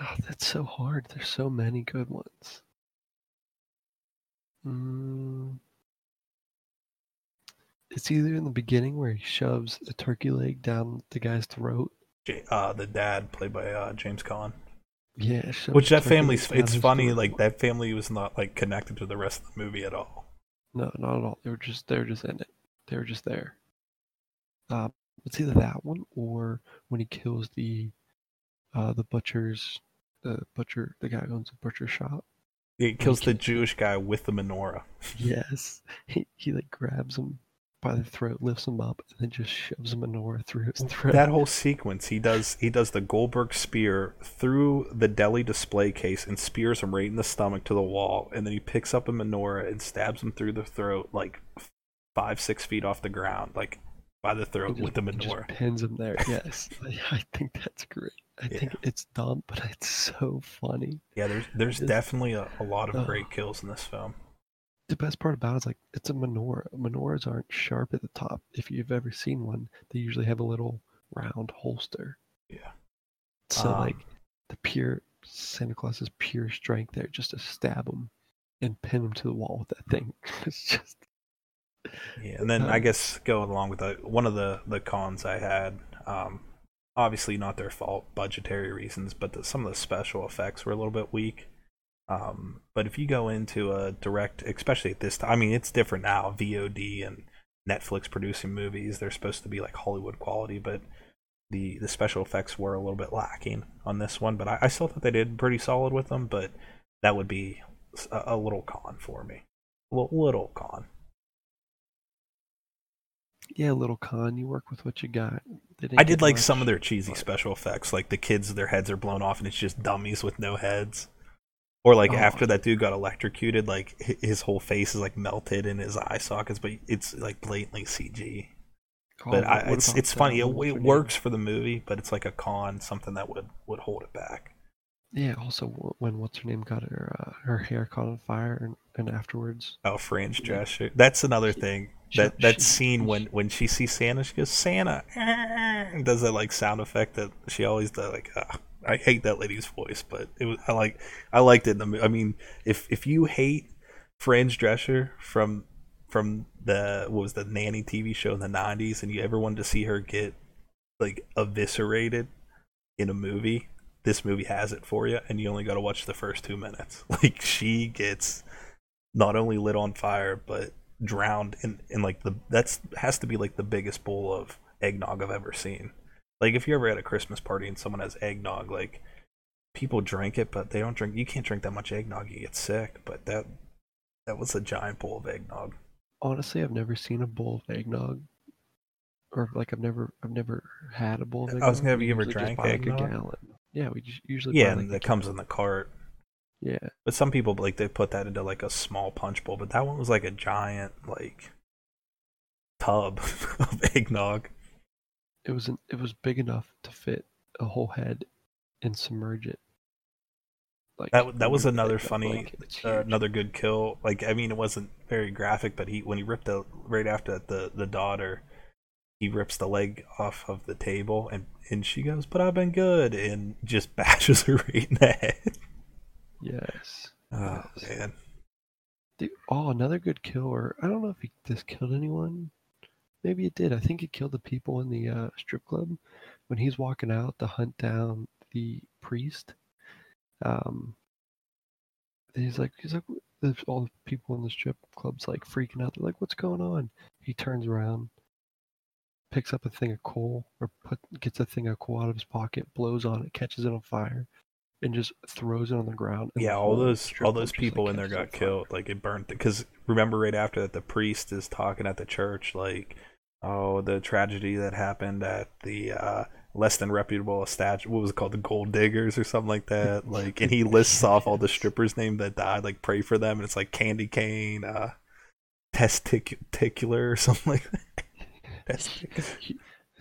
Oh, that's so hard. There's so many good ones. Mm, it's either in the beginning where he shoves a turkey leg down the guy's throat. Uh, the dad played by uh, James Caan, Yeah, which that family's it's funny like that family was not like connected to the rest of the movie at all. No, not at all. They were just they were just in it. They were just there. Um, it's either that one or when he kills the uh the butcher's the butcher the guy who owns a butcher shop. It kills the Jewish guy with the menorah. Yes. (laughs) He he like grabs him by the throat, lifts him up, and then just shoves a menorah through his throat. That whole sequence, he does he does the Goldberg spear through the deli display case and spears him right in the stomach to the wall, and then he picks up a menorah and stabs him through the throat like five six feet off the ground, like by the throat just- with the menorah. pins him there. (laughs) Yes. I, think that's great. I think it's dumb, but it's so funny. Yeah, there's there's Just- definitely a, a lot of Ugh. great kills in this film. The best part about it is like it's a menorah. Menorahs aren't sharp at the top. If you've ever seen one, they usually have a little round holster. Yeah. So Um, like the pure Santa Claus's pure strength there, just to stab him and pin him to the wall with that thing. (laughs) It's just Yeah, and then I Um, guess going along with that, one of the the cons I had, um, obviously not their fault, budgetary reasons, but the, some of the special effects were a little bit weak. Um, but if you go into a direct, especially at this time, I mean it's different now. VOD and Netflix producing movies, they're supposed to be like Hollywood quality, but the the special effects were a little bit lacking on this one. But I, I still thought they did pretty solid with them. But that would be a, a little con for me, a little, little con. yeah, a little con. You work with what you got. I did like much, some of their cheesy special effects, like the kids, their heads are blown off and it's just dummies with no heads. Or like Oh. after that dude got electrocuted, like his whole face is like melted in his eye sockets, but it's like blatantly CG. Oh, But I, it's it's funny. It, it works for the movie, but it's like a con, something that would would hold it back. Yeah. Also, when what's her name got her uh, her hair caught on fire, and, and afterwards, Oh, Fringe Yeah. That's another thing. that She- that she- scene when when she sees Santa, she goes Santa, (laughs) and does that like sound effect that she always does. Like ah, I hate that lady's voice, but it was I like I liked it. I mean, if if you hate Fran Drescher from from the what was the nanny TV show in the '90s, and you ever wanted to see her get like eviscerated in a movie, this movie has it for you, and you only got to watch the first two minutes. (laughs) Like she gets not only lit on fire, but drowned in, in like the that's has to be like the biggest bowl of eggnog I've ever seen. Like if you're ever at a Christmas party and someone has eggnog, like people drink it, but they don't drink. You can't drink that much eggnog; you get sick. But that that was a giant bowl of eggnog. Honestly, I've never seen a bowl of eggnog, or like I've never, I've never had a bowl of I eggnog. was gonna- have you ever drank buy, like, eggnog? A gallon. Yeah, we just usually. Yeah, and like, that comes in the cart. Yeah, But some people like they put that into like a small punch bowl, but that one was like a giant like tub (laughs) of eggnog. It was an, it was big enough to fit a whole head and submerge it. Like That that was another funny, like, uh, another good kill. Like I mean, it wasn't very graphic, but he when he ripped the right after that, the the daughter, he rips the leg off of the table, and and she goes, "But I've been good," and just (laughs) bashes her right in the head. Yes. Oh Yes. man, Dude, oh, another good kill, or I don't know if he, this killed anyone. Maybe it did. I think it killed the people in the uh, strip club when he's walking out to hunt down the priest. Um, he's like, he's like, all the people in the strip club's like freaking out. They're like, "What's going on?" He turns around, picks up a thing of coal, or put gets a thing of coal out of his pocket, blows on it, catches it on fire, and just throws it on the ground. and yeah, all those all those just, like, people in there got fire. killed. Like it burnt because remember right after that, the priest is talking at the church like, "Oh, the tragedy that happened at the." uh less than reputable statue what was it called? The gold diggers or something like that? (laughs) Like and he lists off all the strippers name that died like pray for them and it's like candy cane uh testicular or something like that. (laughs) Testic-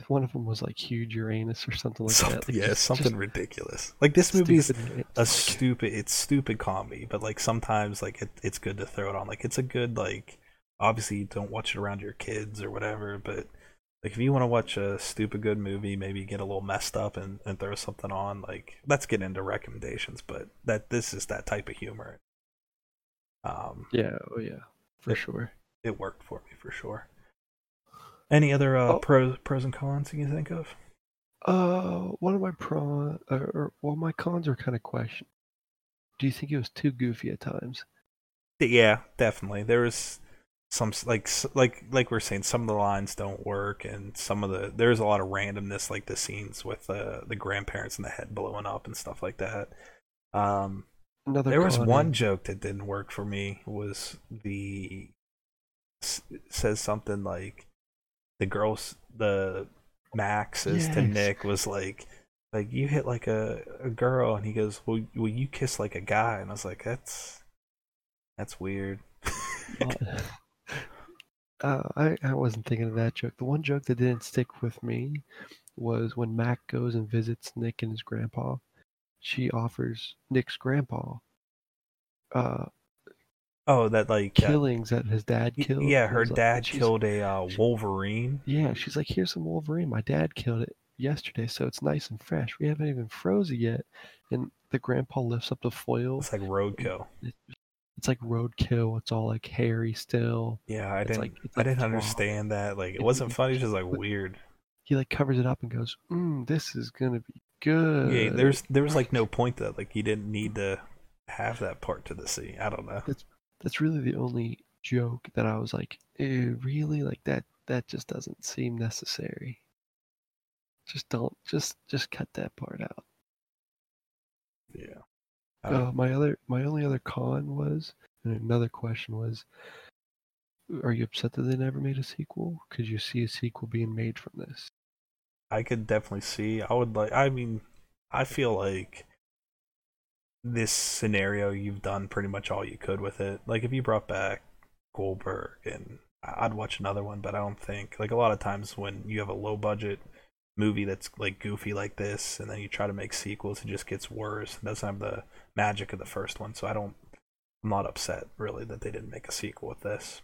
One of them was like huge Uranus or something like something, that. Like, yeah just- something just ridiculous. Like this movie is a stupid it's stupid comedy but like sometimes like it, it's good to throw it on. Like it's a good like obviously don't watch it around your kids or whatever but like if you want to watch a stupid good movie maybe get a little messed up and, and throw something on like let's get into recommendations but that this is that type of humor um Yeah, oh yeah, for It- sure. it worked for me for sure any other uh Oh. pros pros and cons you can think of Uh, one of my pro, or, or well, my cons are kind of question. Do you think it was too goofy at times? Yeah, definitely. There was some like like like we're saying, some of the lines don't work, and some of the there's a lot of randomness, like the scenes with the the grandparents and the head blowing up and stuff like that. Um, Another there was one joke that didn't work for me. Was the says something like the girls the Max says to Nick was like. Like you hit like a, a girl, and he goes, "Well, well, you kiss like a guy," and I was like, "That's that's weird." (laughs) Uh, I, I wasn't thinking of that joke. The one joke that didn't stick with me was when Mac goes and visits Nick and his grandpa. She offers Nick's grandpa uh, Oh, that like uh, killings that his dad killed. yeah, her it's like- dad killed a uh, Wolverine. Yeah, she's like, here's some Wolverine. My dad killed it yesterday, so it's nice and fresh. We haven't even froze it yet. And the grandpa lifts up the foil. It's like roadkill. It's like roadkill. It's all like hairy still. Yeah, I It's didn't. like- it's I didn't understand that. Like, it wasn't funny. It's just like weird. He like covers it up and goes, mm, this is gonna be good. Yeah, there's there was like no point to that. Like, he didn't need to have that part to the scene. I don't know. That's that's really the only joke that I was like, eh, really? Like that that just doesn't seem necessary. Just don't just just cut that part out. Yeah. Uh, my other, my only other con was, and another question was, are you upset that they never made a sequel? Could you see a sequel being made from this? I could definitely see. I would like. I mean, I feel like this scenario you've done pretty much all you could with it. Like if you brought back Goldberg, and I'd watch another one, but I don't think like a lot of times when you have a low budget movie that's like goofy like this, and then you try to make sequels, it just gets worse. It doesn't have the magic of the first one. So I don't. I'm not upset really that they didn't make a sequel with this.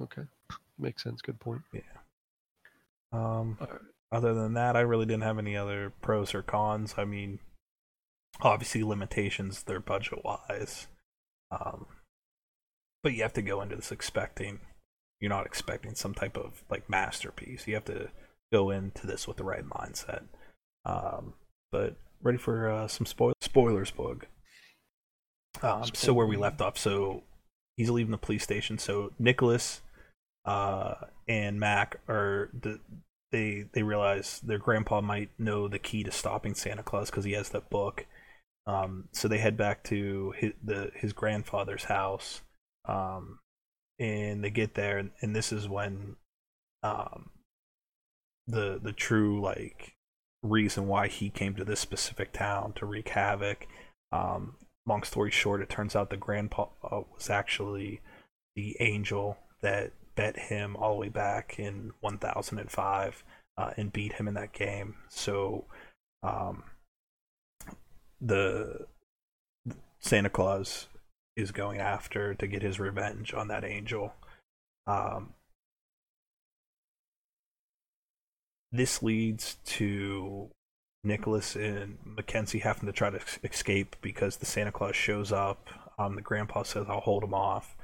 Okay. Makes sense. Good point. Yeah. Um, Alright. other than that, I really didn't have any other pros or cons. I mean, obviously limitations, they're budget wise. Um, but you have to go into this expecting you're not expecting some type of like masterpiece. You have to go into this with the right mindset. Um, but ready for uh, some spoil- spoilers, Boog. Um, so where we left off, so he's leaving the police station. So Nicholas uh, and Mac are the, they they realize their grandpa might know the key to stopping Santa Claus because he has that book. Um, so they head back to his the his grandfather's house, um, and they get there, and, and this is when um, the the true like reason why he came to this specific town to wreak havoc. Um, long story short, it turns out the grandpa uh, was actually the angel that bet him all the way back in 1005 uh, and beat him in that game. So, um, the Santa Claus is going after to get his revenge on that angel. Um, this leads to Nicholas and Mackenzie having to try to escape because the Santa Claus shows up. Um, the grandpa says, "I'll hold him off."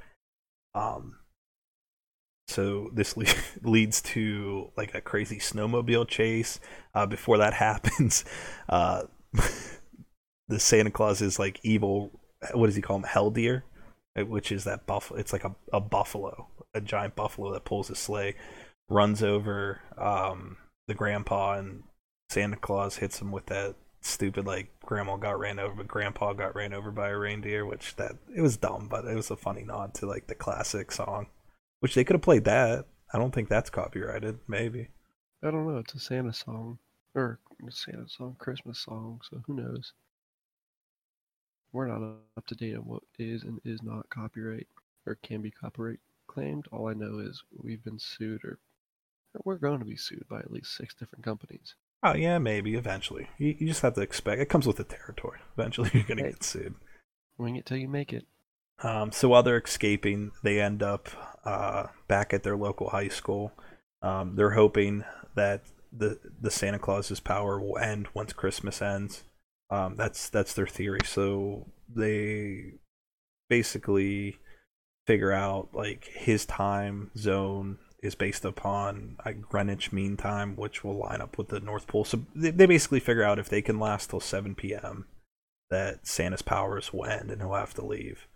Um, so this le- (laughs) leads to like a crazy snowmobile chase. Uh, before that (laughs) happens, uh, (laughs) the Santa Claus is like evil. What does he call him? Hell deer, uh, which is that buffalo. It's like a, a buffalo, a giant buffalo that pulls a sleigh, runs over um, the grandpa, and Santa Claus hits him with that stupid like grandma got ran over, but grandpa got ran over by a reindeer. Which that it was dumb, but it was a funny nod to like the classic song. Which they could have played that. I don't think that's copyrighted. Maybe. I don't know. It's a Santa song, or Santa song, Christmas song. So who knows? We're not up to date on what is and is not copyright or can be copyright claimed. All I know is we've been sued, or we're going to be sued by at least six different companies. Oh yeah, maybe eventually. You, you just have to expect it comes with the territory. (laughs) Eventually, you're gonna Hey. get sued. Wing it till you make it. Um, so while they're escaping, they end up uh, back at their local high school. Um, they're hoping that the the Santa Claus's power will end once Christmas ends. Um, that's that's their theory. So they basically figure out like his time zone is based upon like Greenwich Mean Time, which will line up with the North Pole. So they, they basically figure out if they can last till 7 p.m. that Santa's powers will end and he'll have to leave.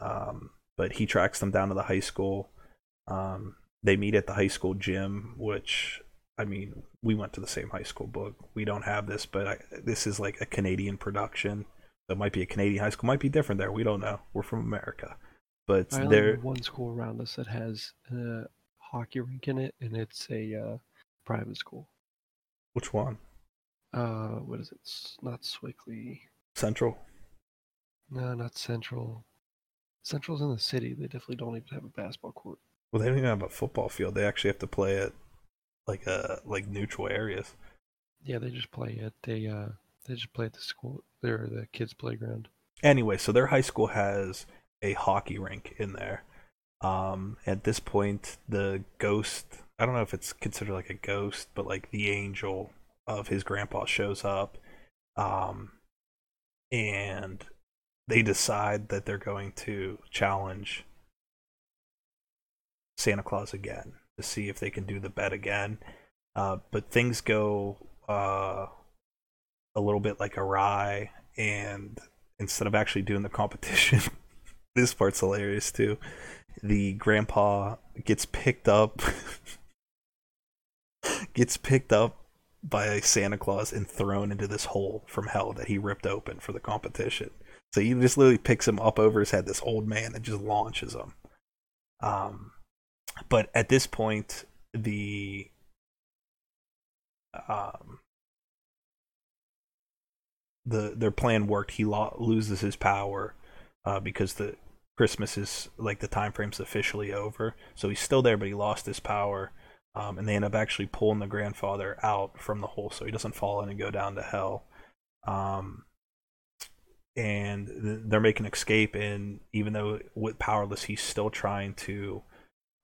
Um, but he tracks them down to the high school. Um, they meet at the high school gym, which I mean, we went to the same high school Boog. We don't have this, but I, this is like a Canadian production. It might be a Canadian high school, might be different there. We don't know. We're from America, but I only they're know one school around us that has a hockey rink in it, and it's a uh, private school. which one? Uh, what is it? S- Not Sewickley. Central. No, not Central. Central's in the city. They definitely don't even have a basketball court. Well, they don't even have a football field. They actually have to play at like uh like neutral areas. Yeah, they just play at the uh, they just play at the school or the kids' playground. Anyway, so their high school has a hockey rink in there. Um, at this point, the ghost, I don't know if it's considered like a ghost, but like the angel of his grandpa shows up. Um, and they decide that they're going to challenge Santa Claus again to see if they can do the bet again. Uh, but things go uh, a little bit like awry, and instead of actually doing the competition, (laughs) this part's hilarious too. The grandpa gets picked up, (laughs) gets picked up by Santa Claus and thrown into this hole from hell that he ripped open for the competition. So he just literally picks him up over his head, this old man, and just launches him. Um, but at this point, the um, the their plan worked. He lo- loses his power uh, because the Christmas is like the time frame's officially over. So he's still there, but he lost his power. Um, and they end up actually pulling the grandfather out from the hole so he doesn't fall in and go down to hell. Um, and th- they're making escape, and even though with powerless, he's still trying to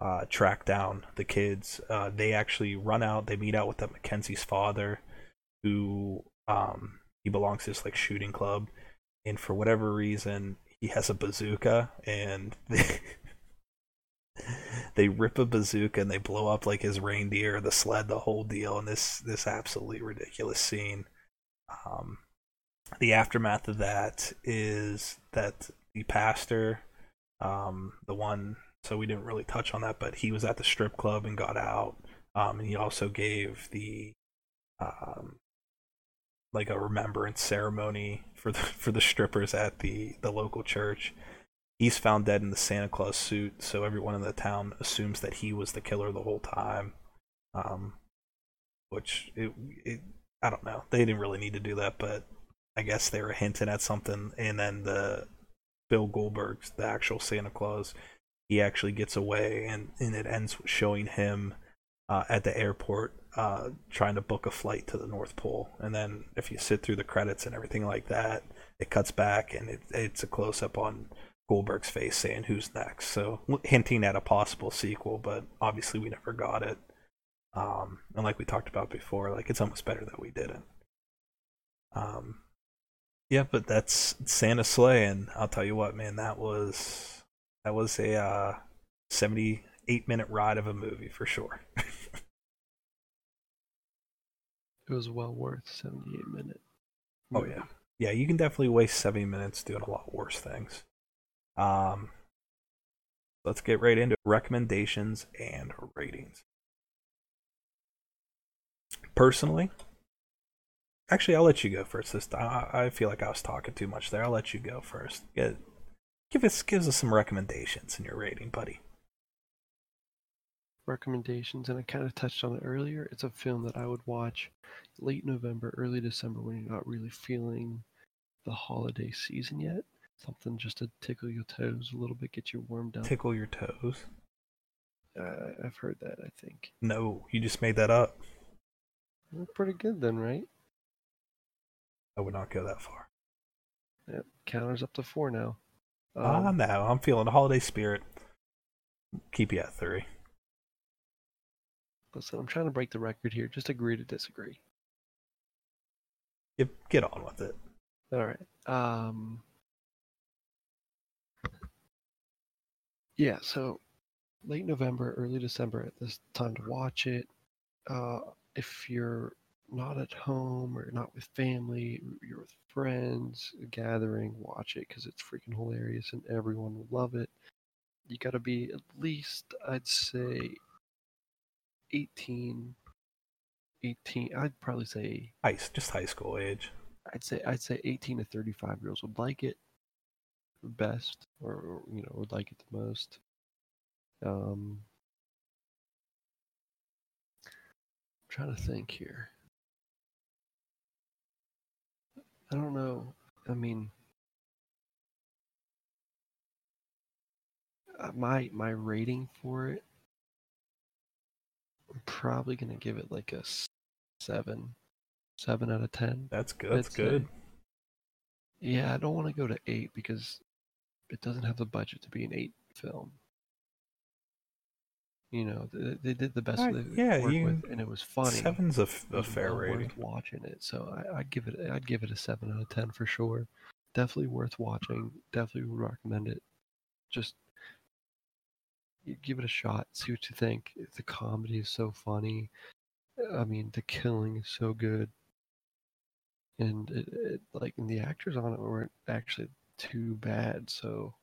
uh, track down the kids. Uh, they actually run out. They meet out with that Mackenzie's father, who um, he belongs to this like shooting club, and for whatever reason, he has a bazooka, and they, (laughs) they rip a bazooka and they blow up like his reindeer, the sled, the whole deal, and this this absolutely ridiculous scene. Um, the aftermath of that is that the pastor, um, the one, so we didn't really touch on that, but he was at the strip club and got out. Um, and he also gave the, um, like a remembrance ceremony for the (laughs) for the strippers at the the local church. He's found dead in the Santa Claus suit, so everyone in the town assumes that he was the killer the whole time. Um, which it, it I don't know. They didn't really need to do that, but I guess they were hinting at something. And then the Bill Goldberg's the actual Santa Claus, he actually gets away, and and it ends showing him uh, at the airport uh, trying to book a flight to the North Pole. And then if you sit through the credits and everything like that, it cuts back and it, it's a close up on Goldberg's face saying who's next. So hinting at a possible sequel, but obviously we never got it. Um, and like we talked about before, like it's almost better that we didn't. Um, yeah, but that's Santa's Slay, and I'll tell you what, man, that was that was a uh, seventy-eight minute ride of a movie for sure. (laughs) It was well worth 78 minutes. Oh yeah, yeah. You can definitely waste seventy minutes doing a lot worse things. Um, let's get right into recommendations and ratings. Personally, actually, I'll let you go first. This I, I feel like I was talking too much there. I'll let you go first. Get, give us gives us some recommendations in your rating, buddy. Recommendations, and I kind of touched on it earlier. It's a film that I would watch late November, early December when you're not really feeling the holiday season yet. Something just to tickle your toes a little bit, get you warmed up. Tickle your toes. Uh, I've heard that, I think. No, you just made that up. Well, pretty good then, right? I would not go that far. Yep. Counters up to four now. Ah, Um, no, I'm feeling the holiday spirit. Keep you at three. Listen, I'm trying to break the record here. Just agree to disagree. Get, get on with it. All right. Um. Yeah. So, late November, early December, at this time to watch it. Uh, if you're not at home or not with family, you're with friends, gathering, watch it because it's freaking hilarious and everyone will love it. You got to be at least, I'd say, 18. 18. I'd probably say High, just high school age. I'd say I'd say 18 to 35 year olds would like it best, or, or, you know would like it the most. Um, I'm trying to think here. I don't know. I mean, uh, my my rating for it, I'm probably gonna give it like a seven, seven out of ten. That's good. That's good. Yeah, I don't want to go to eight because it doesn't have the budget to be an eight film. You know, they, they did the best Uh, they could yeah, work you- with, and it was funny. Seven's a, f- a fair well rating. worth watching it. So I, I'd give it, I'd give it a seven out of ten for sure. Definitely worth watching. Definitely would recommend it. Just give it a shot. See what you think. The comedy is so funny. I mean, the killing is so good and it, it like and the actors on it weren't actually too bad so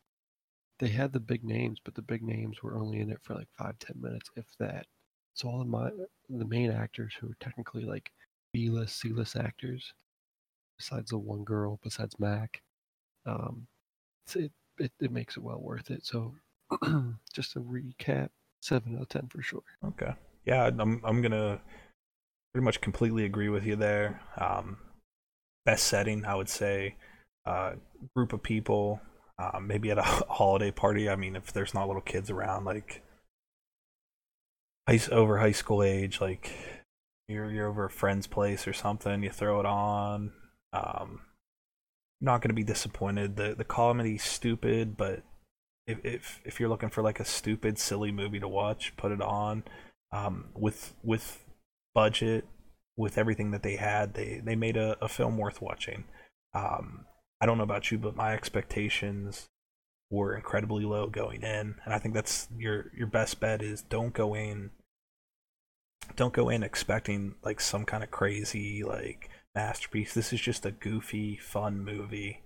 they had the big names but the big names were only in it for like five ten minutes if that so all of my the main actors who are technically like b-list c-list actors besides the one girl besides mac um it, it, it makes it well worth it so (clears throat) just to recap seven out of ten for sure Okay. Yeah, I'm I'm gonna pretty much completely agree with you there. Um, best setting, I would say, uh, group of people, uh, maybe at a (laughs) holiday party. I mean, if there's not little kids around, like high, over high school age, like you're you're over a friend's place or something, you throw it on. Um, not gonna be disappointed. The the comedy's stupid, but if if if you're looking for like a stupid, silly movie to watch, put it on. Um, with with budget, with everything that they had, they they made a, a film worth watching. Um, I don't know about you, but my expectations were incredibly low going in, and I think that's your your best bet is don't go in don't go in expecting like some kind of crazy like masterpiece. This is just a goofy, fun movie.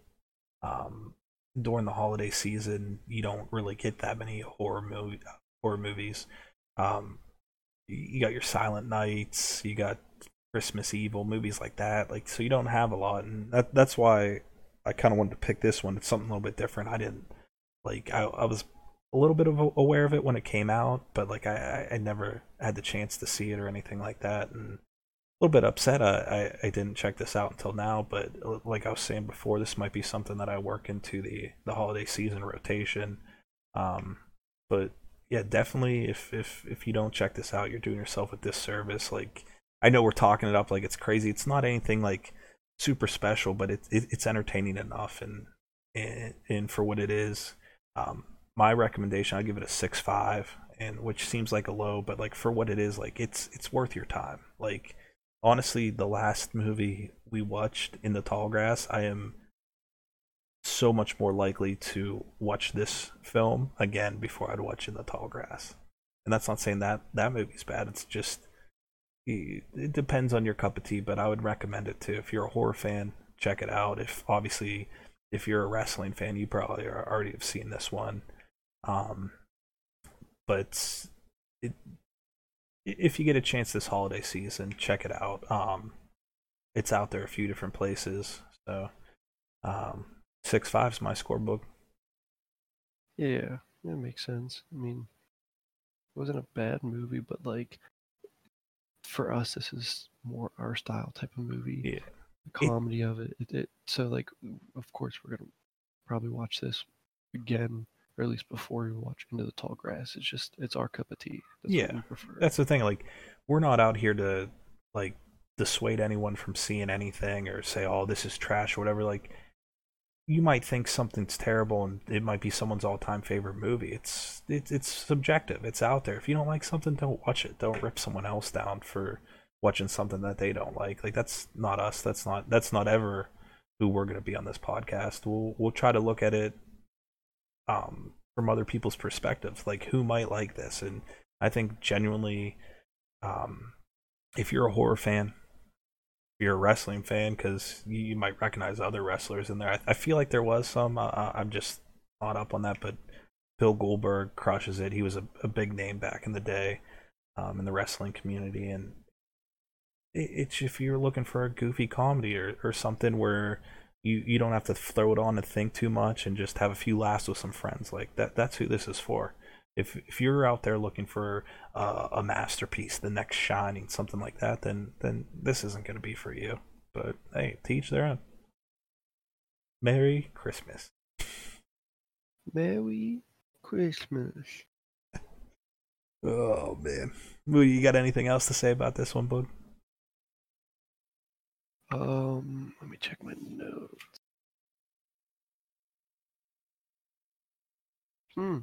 Um, during the holiday season, you don't really get that many horror movie horror movies. Um, you got your Silent Nights, you got Christmas Evil movies like that. Like so, you don't have a lot, and that that's why I kind of wanted to pick this one. It's something a little bit different. I didn't like I I was a little bit of aware of it when it came out, but like I I never had the chance to see it or anything like that, and little bit upset I, I, I didn't check this out until now. But uh, like I was saying before, this might be something that I work into the the holiday season rotation. Um, but yeah, definitely if if if you don't check this out, you're doing yourself a disservice. Like I know we're talking it up like it's crazy. It's not anything like super special, but it, it it's entertaining enough and and, and for what it is. Um, my recommendation, I give it a six five, and which seems like a low, but like for what it is, like it's it's worth your time. Like honestly, the last movie we watched in the tall grass, I am so much more likely to watch this film again before I'd watch in the tall grass. And that's not saying that that movie's bad. It's just it depends on your cup of tea, but I would recommend it too. If you're a horror fan, check it out. If obviously if you're a wrestling fan, you probably already have seen this one. Um, but it, if you get a chance this holiday season, check it out. Um, it's out there a few different places. So, um, six five's my scorebook. Yeah, that makes sense. I mean, it wasn't a bad movie, but like for us, this is more our style type of movie. Yeah, the comedy it, of it. It, it. So like, of course, we're gonna probably watch this again or at least before we watch Into the Tall Grass. It's just it's our cup of tea. That's yeah, that's the thing. Like, we're not out here to like dissuade anyone from seeing anything or say, "Oh, this is trash" or whatever. Like, you might think something's terrible and it might be someone's all-time favorite movie. It's it's it's subjective. It's out there. If you don't like something, don't watch it. Don't rip someone else down for watching something that they don't like. Like that's not us. That's not that's not ever who we're going to be on this podcast. We'll we'll try to look at it um, from other people's perspectives, like who might like this. And I think genuinely, um, if you're a horror fan, you're a wrestling fan, because you, you, might recognize other wrestlers in there. I, I feel like there was some. Uh, uh, I'm just not up on that, but Bill Goldberg crushes it. He was a, a big name back in the day um, in the wrestling community, and it, it's if you're looking for a goofy comedy or, or something where you you don't have to throw it on and think too much and just have a few laughs with some friends. Like that that's who this is for. If if you're out there looking for uh, a masterpiece the next shining something like that then then this isn't going to be for you. But hey teach their own. Merry christmas. Merry christmas. (laughs) Oh man. You got anything else to say about this one bud um, let me check my notes. Hmm.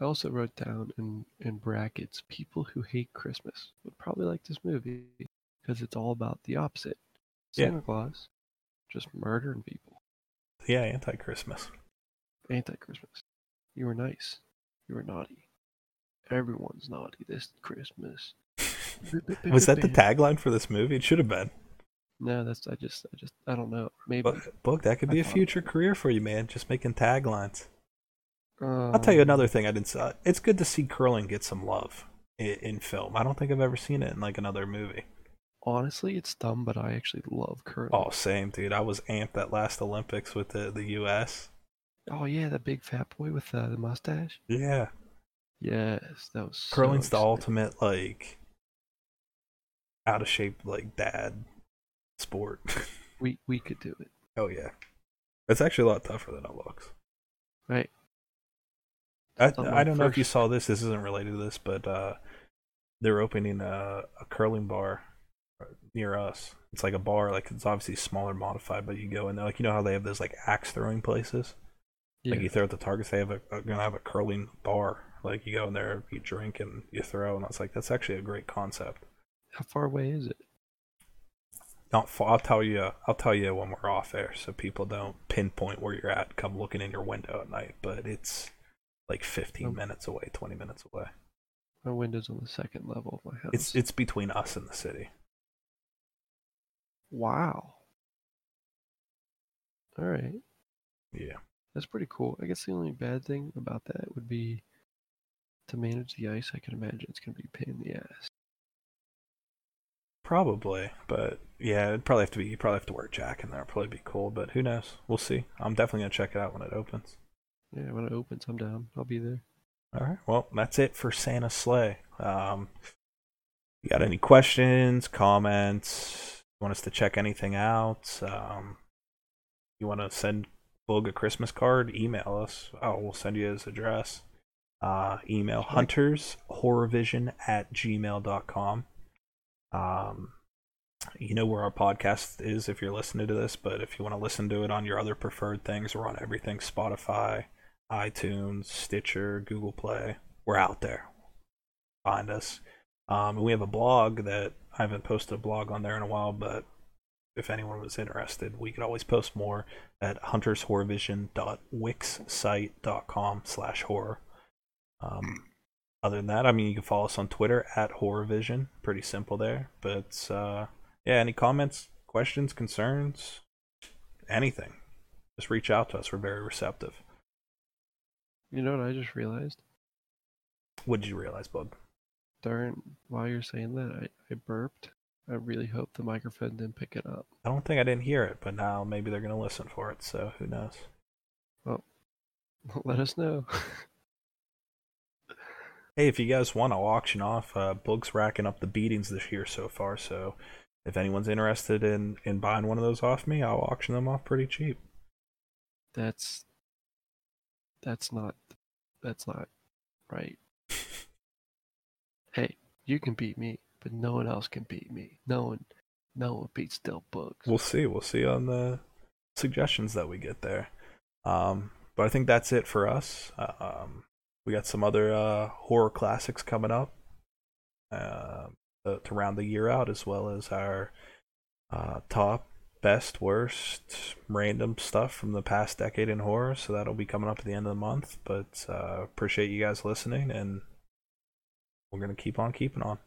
I also wrote down in, in brackets people who hate Christmas would probably like this movie because it's all about the opposite. Santa yeah. Claus just murdering people. Yeah, anti Christmas. Anti Christmas. You were nice. You were naughty. Everyone's naughty this Christmas. (laughs) Was that the tagline for this movie? It should have been. No, that's I just I just I don't know. Maybe Boog, Boog that could be I a future career for you, man. Just making taglines. Um, I'll tell you another thing I didn't say. It's good to see curling get some love in, in, film. I don't think I've ever seen it in like another movie. Honestly, it's dumb, but I actually love curling. Oh, same, dude. I was amped at last Olympics with the the U.S. Oh yeah, that big fat boy with uh, the mustache. Yeah. Yes, that was. Curling's so the ultimate like out of shape like dad sport. (laughs) we we could do it. Oh yeah, it's actually a lot tougher than it looks. Right. I I don't know if you saw this. This isn't related to this, but uh, they're opening a, a curling bar near us. It's like a bar, like it's obviously smaller, modified, but you go in there, like you know how they have those like axe throwing places. Yeah. Like you throw at the Targets, they have a are gonna have a curling bar. Like you go in there, you drink and you throw, and I was like, that's actually a great concept. How far away is it? Not far. I'll tell you. I'll tell you when we're off air, so people don't pinpoint where you're at. Come looking in your window at night, but it's like 15 Um, minutes away, 20 minutes away. My window's on the second level of my house. It's it's between us and the city. wow. All right. Yeah. That's pretty cool. I guess the only bad thing about that would be to manage the ice. I can imagine it's going to be a pain in the ass. Probably, but yeah, it'd probably have to be. You probably have to wear a jacket in there. It'd probably be cool, but who knows? We'll see. I'm definitely gonna check it out when it opens. Yeah, when it opens, I'm down. I'll be there. All right. Well, that's it for Santa's Slay. Um, you got any questions, comments? Want us to check anything out? Um, you want to send Boog a Christmas card? Email us. Oh, we'll send you his address. Uh, email hunters horrorvision at gmail.com. Um, you know where our podcast is if you're listening to this, but if you want to listen to it on your other preferred things, we're on everything Spotify, iTunes, Stitcher, Google Play. We're out there. Find us. Um, we have a blog that I haven't posted a blog on there in a while, but if anyone was interested, we could always post more at huntershorrorvision.wixsite.com slash horror. Um, other than that, I mean, you can follow us on Twitter at horrorvision. Pretty simple there. But uh, yeah, any comments, questions, concerns, anything, just reach out to us. We're very receptive. You know what I just realized? What did you realize, Boog? Darn, while you're saying that, I, I burped. I really hope the microphone didn't pick it up. I don't think I didn't hear it, but now maybe they're going to listen for it, so who knows? Well, (laughs) let us know. (laughs) Hey, if you guys want, I'll auction off. Uh, Boog's racking up the beatings this year so far, so if anyone's interested in, in buying one of those off me, I'll auction them off pretty cheap. that's that's not that's not right. (laughs) hey, you can beat me, but no one else can beat me. No one no one beats Del Bugs. We'll see. We'll see on the suggestions that we get there. Um, but I think that's it for us. Uh, um, we got some other uh, horror classics coming up uh, to, to round the year out, as well as our uh, top, best, worst, random stuff from the past decade in horror. So that'll be coming up at the end of the month. But uh, appreciate you guys listening, and we're gonna keep on keeping on.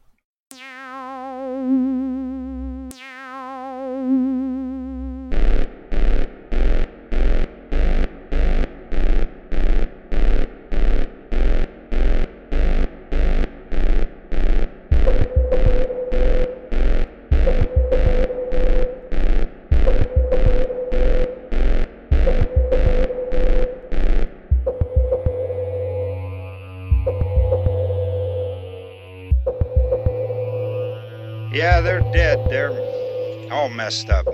Messed up.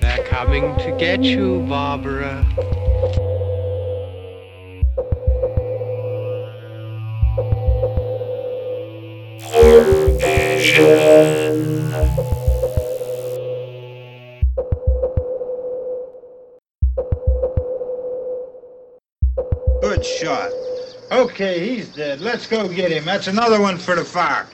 They're coming to get you, Barbara. Dead. Let's go get him. That's another one for the fire.